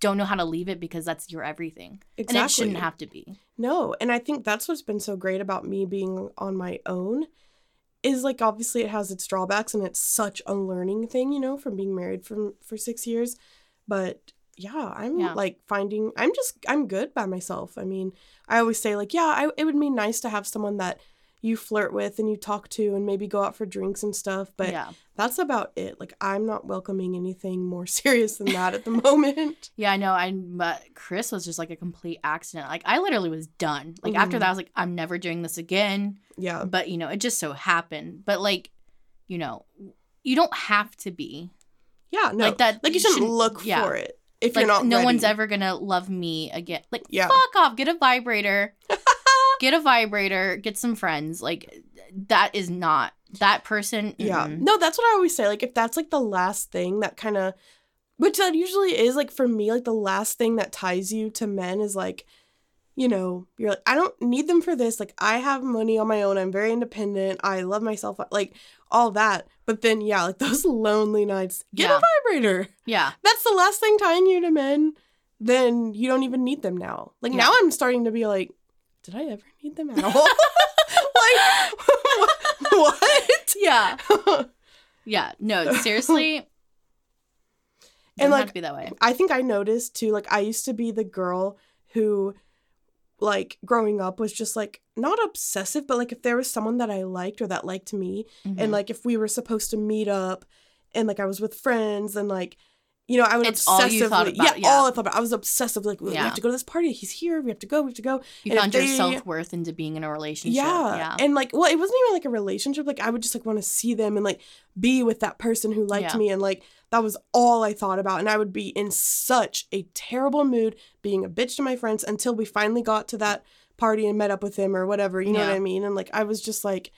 don't know how to leave it because that's your everything. Exactly and it shouldn't have to be. No and i think that's what's been so great about me being on my own is like obviously it has its drawbacks and it's such a learning thing you know from being married from for six years. But yeah i'm Yeah. like finding i'm just i'm good by myself. I mean i always say like yeah I, it would be nice to have someone that you flirt with and you talk to and maybe go out for drinks and stuff but yeah. that's about it. Like i'm not welcoming anything more serious than that at the moment. Yeah i know. I but chris was just like a complete accident. Like i literally was done. Like after Mhm. that i was like i'm never doing this again. Yeah. But you know it just so happened. But like you know you don't have to be. Yeah no. Like that like you shouldn't, shouldn't- look yeah. for it if like you're not no one's ever gonna love me again. Like Yeah. fuck off. Get a vibrator get a vibrator get some friends like that is not that person Yeah. mm-mm. No, that's what I always say. Like, if that's like the last thing that kind of, which that usually is like for me, like the last thing that ties you to men is like, you know, you're like, I don't need them for this. Like, I have money on my own. I'm very independent. I love myself. Like, all that. But then, yeah, like those lonely nights, get Yeah. a vibrator. yeah That's the last thing tying you to men. Then you don't even need them now. Like, Yeah. now I'm starting to be like, did I ever need them at all? like, what? yeah yeah no seriously And, like be that way I think I noticed too, like I used to be the girl who like growing up was just like not obsessive, but like if there was someone that I liked or that liked me, Mhm. and like if we were supposed to meet up and like I was with friends and like you know, I It's all obsessively about, yeah, yeah. all I thought about. I was obsessive, like we Yeah. have to go to this party. He's here. We have to go. We have to go. you and found your self-worth into being in a relationship Yeah. yeah And like, well, it wasn't even like a relationship. Like, I would just like want to see them and like be with that person who liked Yeah. me. And like, that was all I thought about. And I would be in such a terrible mood being a bitch to my friends until we finally got to that party and met up with him or whatever. You know what I mean? And like, I was just like,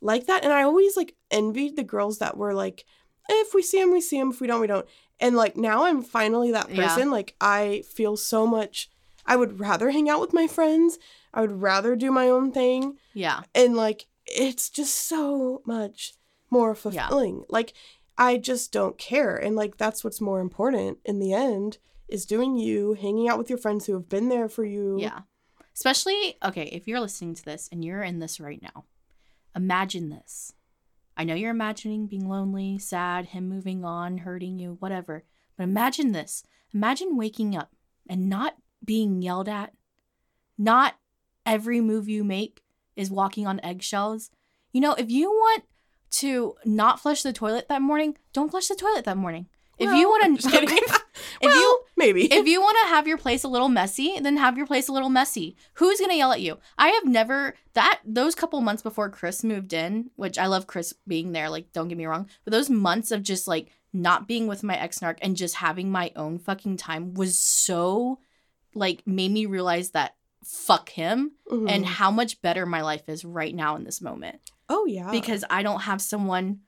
like that. And I always like envied the girls that were like, if we see him, we see him. If we don't, we don't. And like, now I'm finally that Yeah. person. Like, I feel so much. I would rather hang out with my friends. I would rather do my own thing. Yeah. And like, it's just so much more Yeah. fulfilling. Like, I just don't care. And like, that's what's more important in the end is doing you, hanging out with your friends who have been there for you. Yeah. Especially, okay, if you're listening to this and you're in this right now, imagine this. I know you're imagining being lonely, sad, him moving on, hurting you, whatever. But imagine this. Imagine waking up and not being yelled at. Not every move you make is walking on eggshells. You know, if you want to not flush the toilet that morning, don't flush the toilet that morning. If you want to, if well, you maybe. if you want to have your place a little messy, then have your place a little messy. Who's gonna yell at you? I have never that those couple months before Chris moved in, which I love Chris being there. Like, don't get me wrong, but those months of just like not being with my ex narc and just having my own fucking time was so like made me realize that fuck him Mhm. and how much better my life is right now in this moment oh yeah, because I don't have someone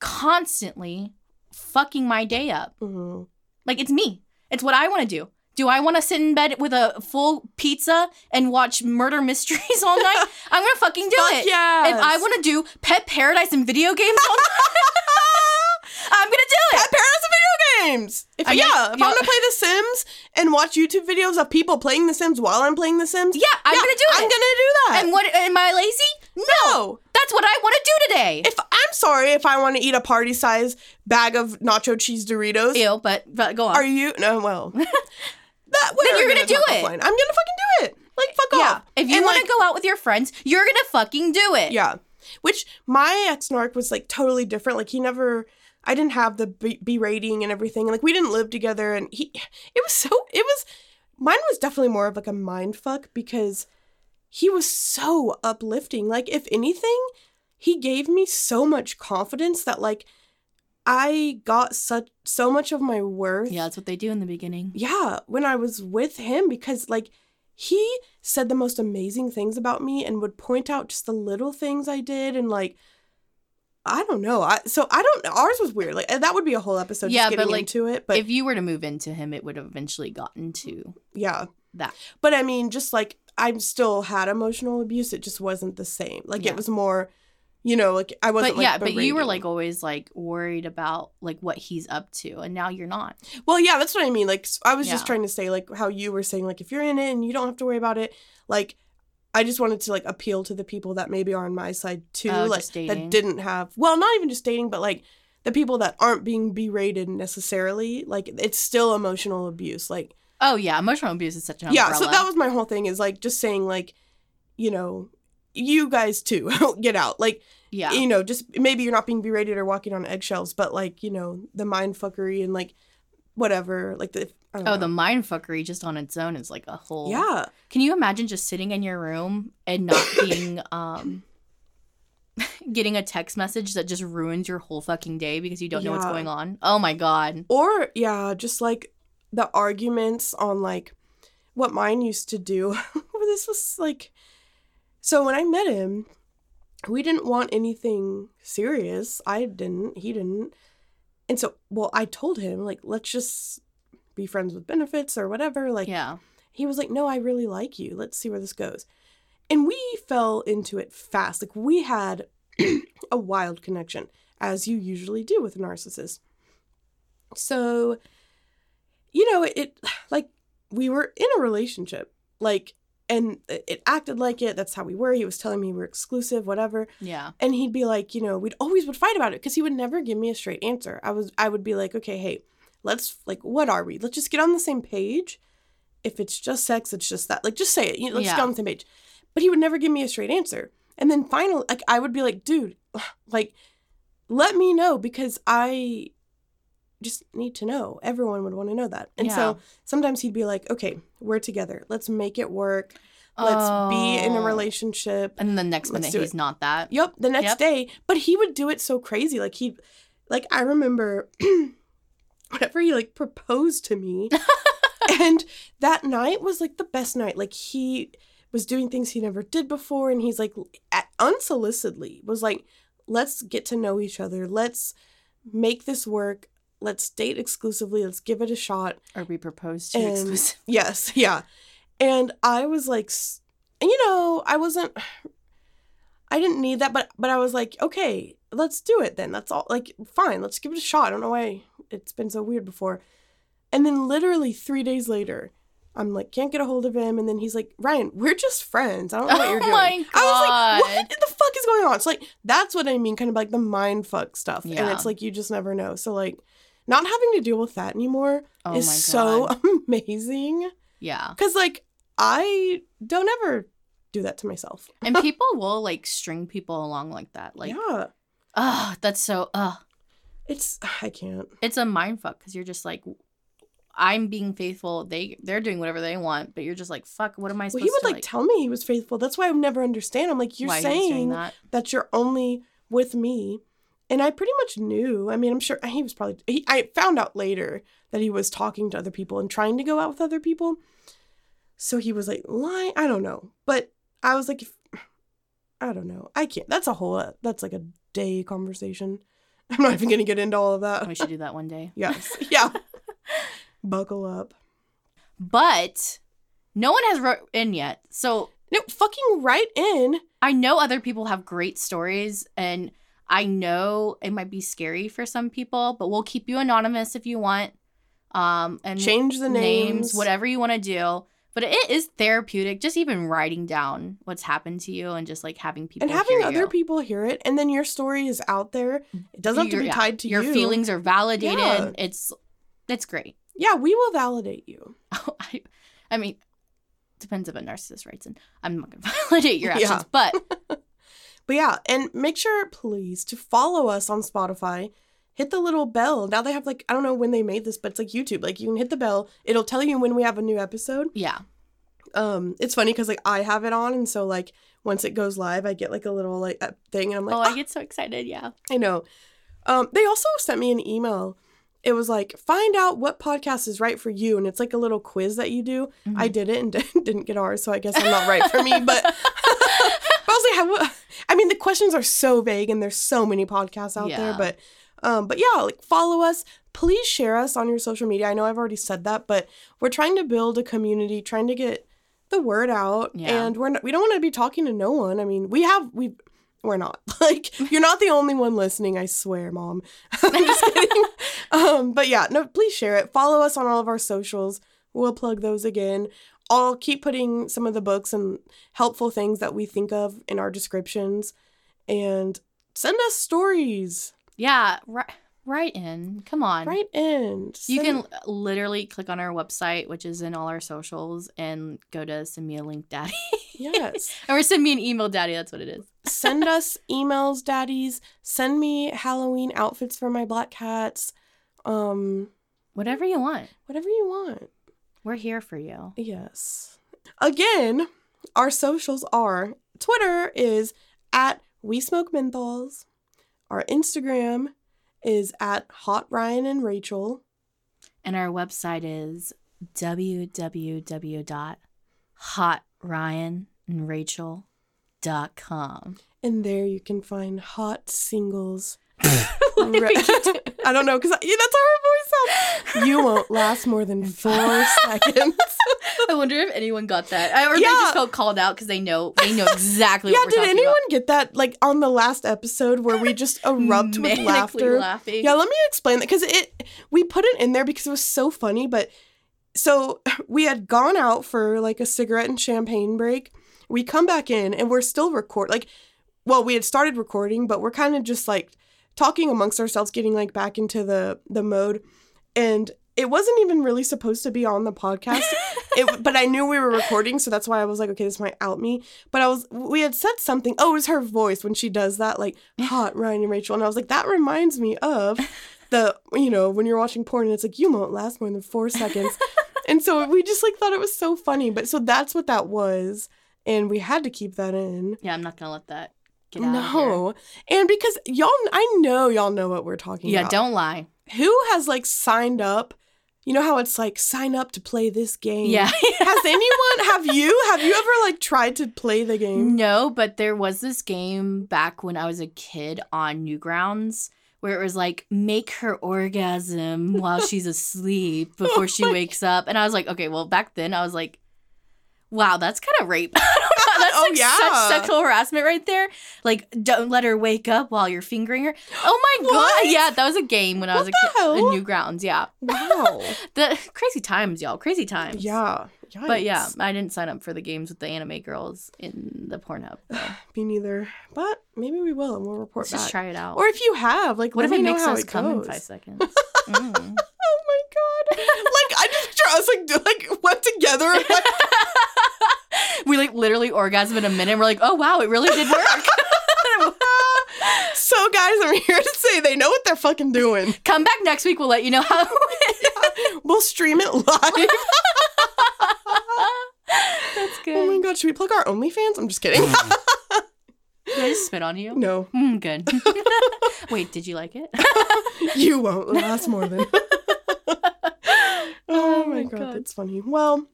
constantly fucking my day up. Mhm. Like it's me. It's what I want to do. Do I want to sit in bed with a full pizza and watch murder mysteries all night? I'm gonna fucking do Fuck it. yes. If I want to do Pet Paradise and video games all night, I'm gonna do it. Pet. Paradise and video games. If, Are you- yeah, if you- I'm gonna play The Sims and watch YouTube videos of people playing The Sims while I'm playing The Sims, Yeah, I'm gonna do it. I'm gonna do that. And what? Am I lazy? No. no, That's what I want to do today. if sorry if I want to eat a party size bag of nacho cheese Doritos, Ew, but but go on. are you? No, well, that we're you're gonna do it. I'm gonna fucking do it. Like fuck yeah. off. If you want to like, go out with your friends, you're gonna fucking do it. Yeah. Which my ex narc was like totally different. Like he never, I didn't have the B, B and everything. Like we didn't live together, and he, it was so, it was, mine was definitely more of like a mind fuck because he was so uplifting. Like if anything, he gave me so much confidence that like I got such so much of my worth. Yeah, that's what they do in the beginning. Yeah, when I was with him because like he said the most amazing things about me and would point out just the little things I did and like I don't know. I so I don't ours was weird. Like that would be a whole episode Yeah, just but, getting like, into it, but if you were to move into him, it would have eventually gotten to yeah. that. But I mean just like I still had emotional abuse, it just wasn't the same. Like Yeah. it was more you know, like I wasn't But like yeah, but you were like always like worried about like what he's up to, and now you're not. Well, yeah, that's what I mean. Like, I was just trying to say, like, how you were saying, like, if you're in it and you don't have to worry about it, like, I just wanted to like appeal to the people that maybe are on my side too, Oh, like that didn't have. Well, not even just dating, but like the people that aren't being berated necessarily. Like, it's still emotional abuse. Like, Oh yeah, emotional abuse is such an yeah. umbrella. So that was my whole thing is like just saying like, you know, you guys too get out. Like, yeah. you know, just maybe you're not being berated or walking on eggshells, but like, you know, the mind fuckery and like whatever, like the Oh, know. the mind fuckery just on its own is like a whole. yeah. Can you imagine just sitting in your room and not being um getting a text message that just ruins your whole fucking day because you don't know what's going on? Oh my god. Or yeah, just like the arguments on like what mine used to do. this was like so when I met him, we didn't want anything serious. I didn't, he didn't. And so well, I told him like let's just be friends with benefits or whatever. Like Yeah. he was like, "No, I really like you. Let's see where this goes." And we fell into it fast. Like we had a wild connection, as you usually do with a narcissist. So, you know, it like we were in a relationship, like, and it acted like it. That's how we were. He was telling me we were exclusive, whatever. Yeah. And he'd be like, you know, we'd always would fight about it because he would never give me a straight answer. I was, I would be like, okay, hey, let's like, what are we? Let's just get on the same page. If it's just sex, it's just that. Like, just say it. You know, let's Yeah. get on the same page. But he would never give me a straight answer. And then finally, like, I would be like, dude, like, let me know because I just need to know. Everyone would want to know that. And Yeah. so sometimes he'd be like, okay, we're together. Let's make it work. Let's be in a Oh. relationship. And then the next Let's minute he's it. not that. Yep, the next Yep. day. But he would do it so crazy. Like he like I remember whenever he like proposed to me. and that night was like the best night. Like he was doing things he never did before and he's like at, unsolicitedly was like let's get to know each other. Let's make this work. Let's date exclusively. Let's give it a shot. Or be proposed to And- exclusive. Yes, yeah. And I was like, you know, I wasn't, I didn't need that, but but I was like, okay, let's do it then. That's all. Like, fine, let's give it a shot. I don't know why it's been so weird before. And then literally three days later, I'm like, can't get a hold of him. And then he's like, Ryann, we're just friends. I don't know what you're Oh doing. I was like, what the fuck is going on? It's like, that's what I mean, kind of like the mind fuck stuff. Yeah. And it's like, you just never know. So, like, not having to deal with that anymore Oh is so amazing. Yeah. Because, like, I don't ever do that to myself. And people will like string people along like that. Like, yeah. ah, that's so, uh, It's, I can't. it's a mind fuck because you're just like, I'm being faithful. They they're doing whatever they want, but you're just like, fuck. What am I Supposed Well, he would to like, tell me he was faithful. That's why I would never understand. I'm like, you're why he was doing saying that? that you're only with me. And I pretty much knew. I mean, I'm sure he was probably. He, I found out later that he was talking to other people and trying to go out with other people. So he was like lying. I don't know, but I was like, if, I don't know. I can't. That's a whole. Uh, that's like a day conversation. I'm not even gonna get into all of that. Oh, we should do that one day. yes. Yeah. Buckle up. But no one has wrote in yet, so No, fucking right in. I know other people have great stories, and I know it might be scary for some people, but we'll keep you anonymous if you want. Um, and Change the names. whatever you want to do. But it is therapeutic, just even writing down what's happened to you and just like having people and having other you. people hear it, and then your story is out there. It doesn't have to be yeah, tied to your you. feelings are validated. Yeah. It's it's great. Yeah, we will validate you. I, I mean, depends if a narcissist writes in. I'm not gonna validate your actions, Yeah. but But yeah, and make sure, please, to follow us on Spotify. Hit the little bell. Now they have like I don't know when they made this, but it's like YouTube. Like you can hit the bell. It'll tell you when we have a new episode. yeah, Um, it's funny because like I have it on, and so like once it goes live, I get like a little like thing, and I'm like, oh, "Ah, I get so excited. Yeah, I know. Um, they also sent me an email. It was like, find out what podcast is right for you. And it's like a little quiz that you do. Mm-hmm. I did it and didn't get ours, so I guess I'm not right for me. But, but I how, I mean, the questions are so vague and there's so many podcasts out there. But, um, but yeah, like follow us. Please share us on your social media. I know I've already said that, but we're trying to build a community, trying to get the word out. Yeah. And we're not, we don't want to be talking to no one. I mean, we have we we're not like you're not the only one listening. I swear, mom. I'm just kidding. um, but yeah, no, please share it. Follow us on all of our socials. We'll plug those again. I'll keep putting some of the books and helpful things that we think of in our descriptions, and send us stories. yeah. Right, right in. Come on. Right in. You Send- can literally click on our website, which is in all our socials, and go to send me a link, daddy. yes. or send me an email, daddy. That's what it is. send us emails, daddies. Send me Halloween outfits for my black cats. Um, Whatever you want. whatever you want. We're here for you. Yes. Again, our socials are Twitter is at We Smoke Menthols. Our Instagram is at Hot Ryann and Rachel. And our website is www.hotryannandrachel.com. And there you can find hot singles. What did we Re- get? I don't know, because yeah, that's how her voice sounds. You won't last more than four seconds. I wonder if anyone got that. I- Or they just felt called out because they know they know exactly yeah, did anyone about. get that like on the last episode where we just erupt with laughter? laughing. Yeah, let me explain that because it we put it in there because it was so funny. But so we had gone out for like a cigarette and champagne break. We come back in and we're still record like, well, we had started recording, but we're kind of just like talking amongst ourselves, getting like back into the the mode, and it wasn't even really supposed to be on the podcast. it, but I knew we were recording, so that's why I was like, okay, this might out me. But I was, we had said something. Oh, it was her voice when she does that, like hot Ryann and Rachel, and I was like, that reminds me of the, you know, when you're watching porn and it's like you won't last more than four seconds, and so we just like thought it was so funny. But so that's what that was, and we had to keep that in. Yeah, I'm not gonna let that get out. of here. No, and because y'all, I know y'all know what we're talking Yeah, about. Yeah, don't lie. Who has like signed up? You know how it's like sign up to play this game. Yeah. Has anyone have you have you ever like tried to play the game? No, but there was this game back when I was a kid on Newgrounds where it was like make her orgasm while she's asleep oh before she Oh my wakes up. And I was like, okay, well back then I was like Wow, that's kind of rape. that's Oh, like yeah. such sexual harassment right there. Like, don't let her wake up while you're fingering her. Oh my What? god! Yeah, that was a game when I was a kid. In Newgrounds, yeah. Wow. The crazy times, y'all. Crazy times. yeah. But yeah, I didn't sign up for the games with the anime girls in the Pornhub. Me neither. But maybe we will and we'll report let's back. just try it out. Or if you have, like, what if it makes us it come in five seconds? Mm. Oh my god! like I just I was like, like went together. like, we like literally orgasm in a minute. We're like, oh wow, it really did work. so guys, I'm here to say they know what they're fucking doing. Come back next week. We'll let you know how. We'll stream it live. That's good. oh my god, should we plug our OnlyFans? I'm just kidding. Did I just spit on you? no, Mm, good. Wait, did you like it? you won't last more than. oh my god, God. that's funny. Well,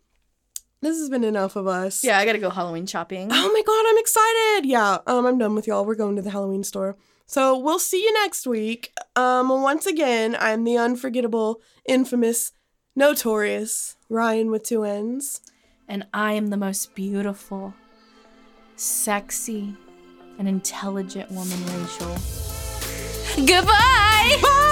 this has been enough of us. yeah, I gotta go Halloween shopping. Oh my god, I'm excited. Yeah, um, I'm done with y'all. We're going to the Halloween store. So we'll see you next week. Um, once again, I'm the unforgettable, infamous, notorious Ryann with two N's. And I am the most beautiful, sexy, and intelligent woman, Rachel. Goodbye! Bye!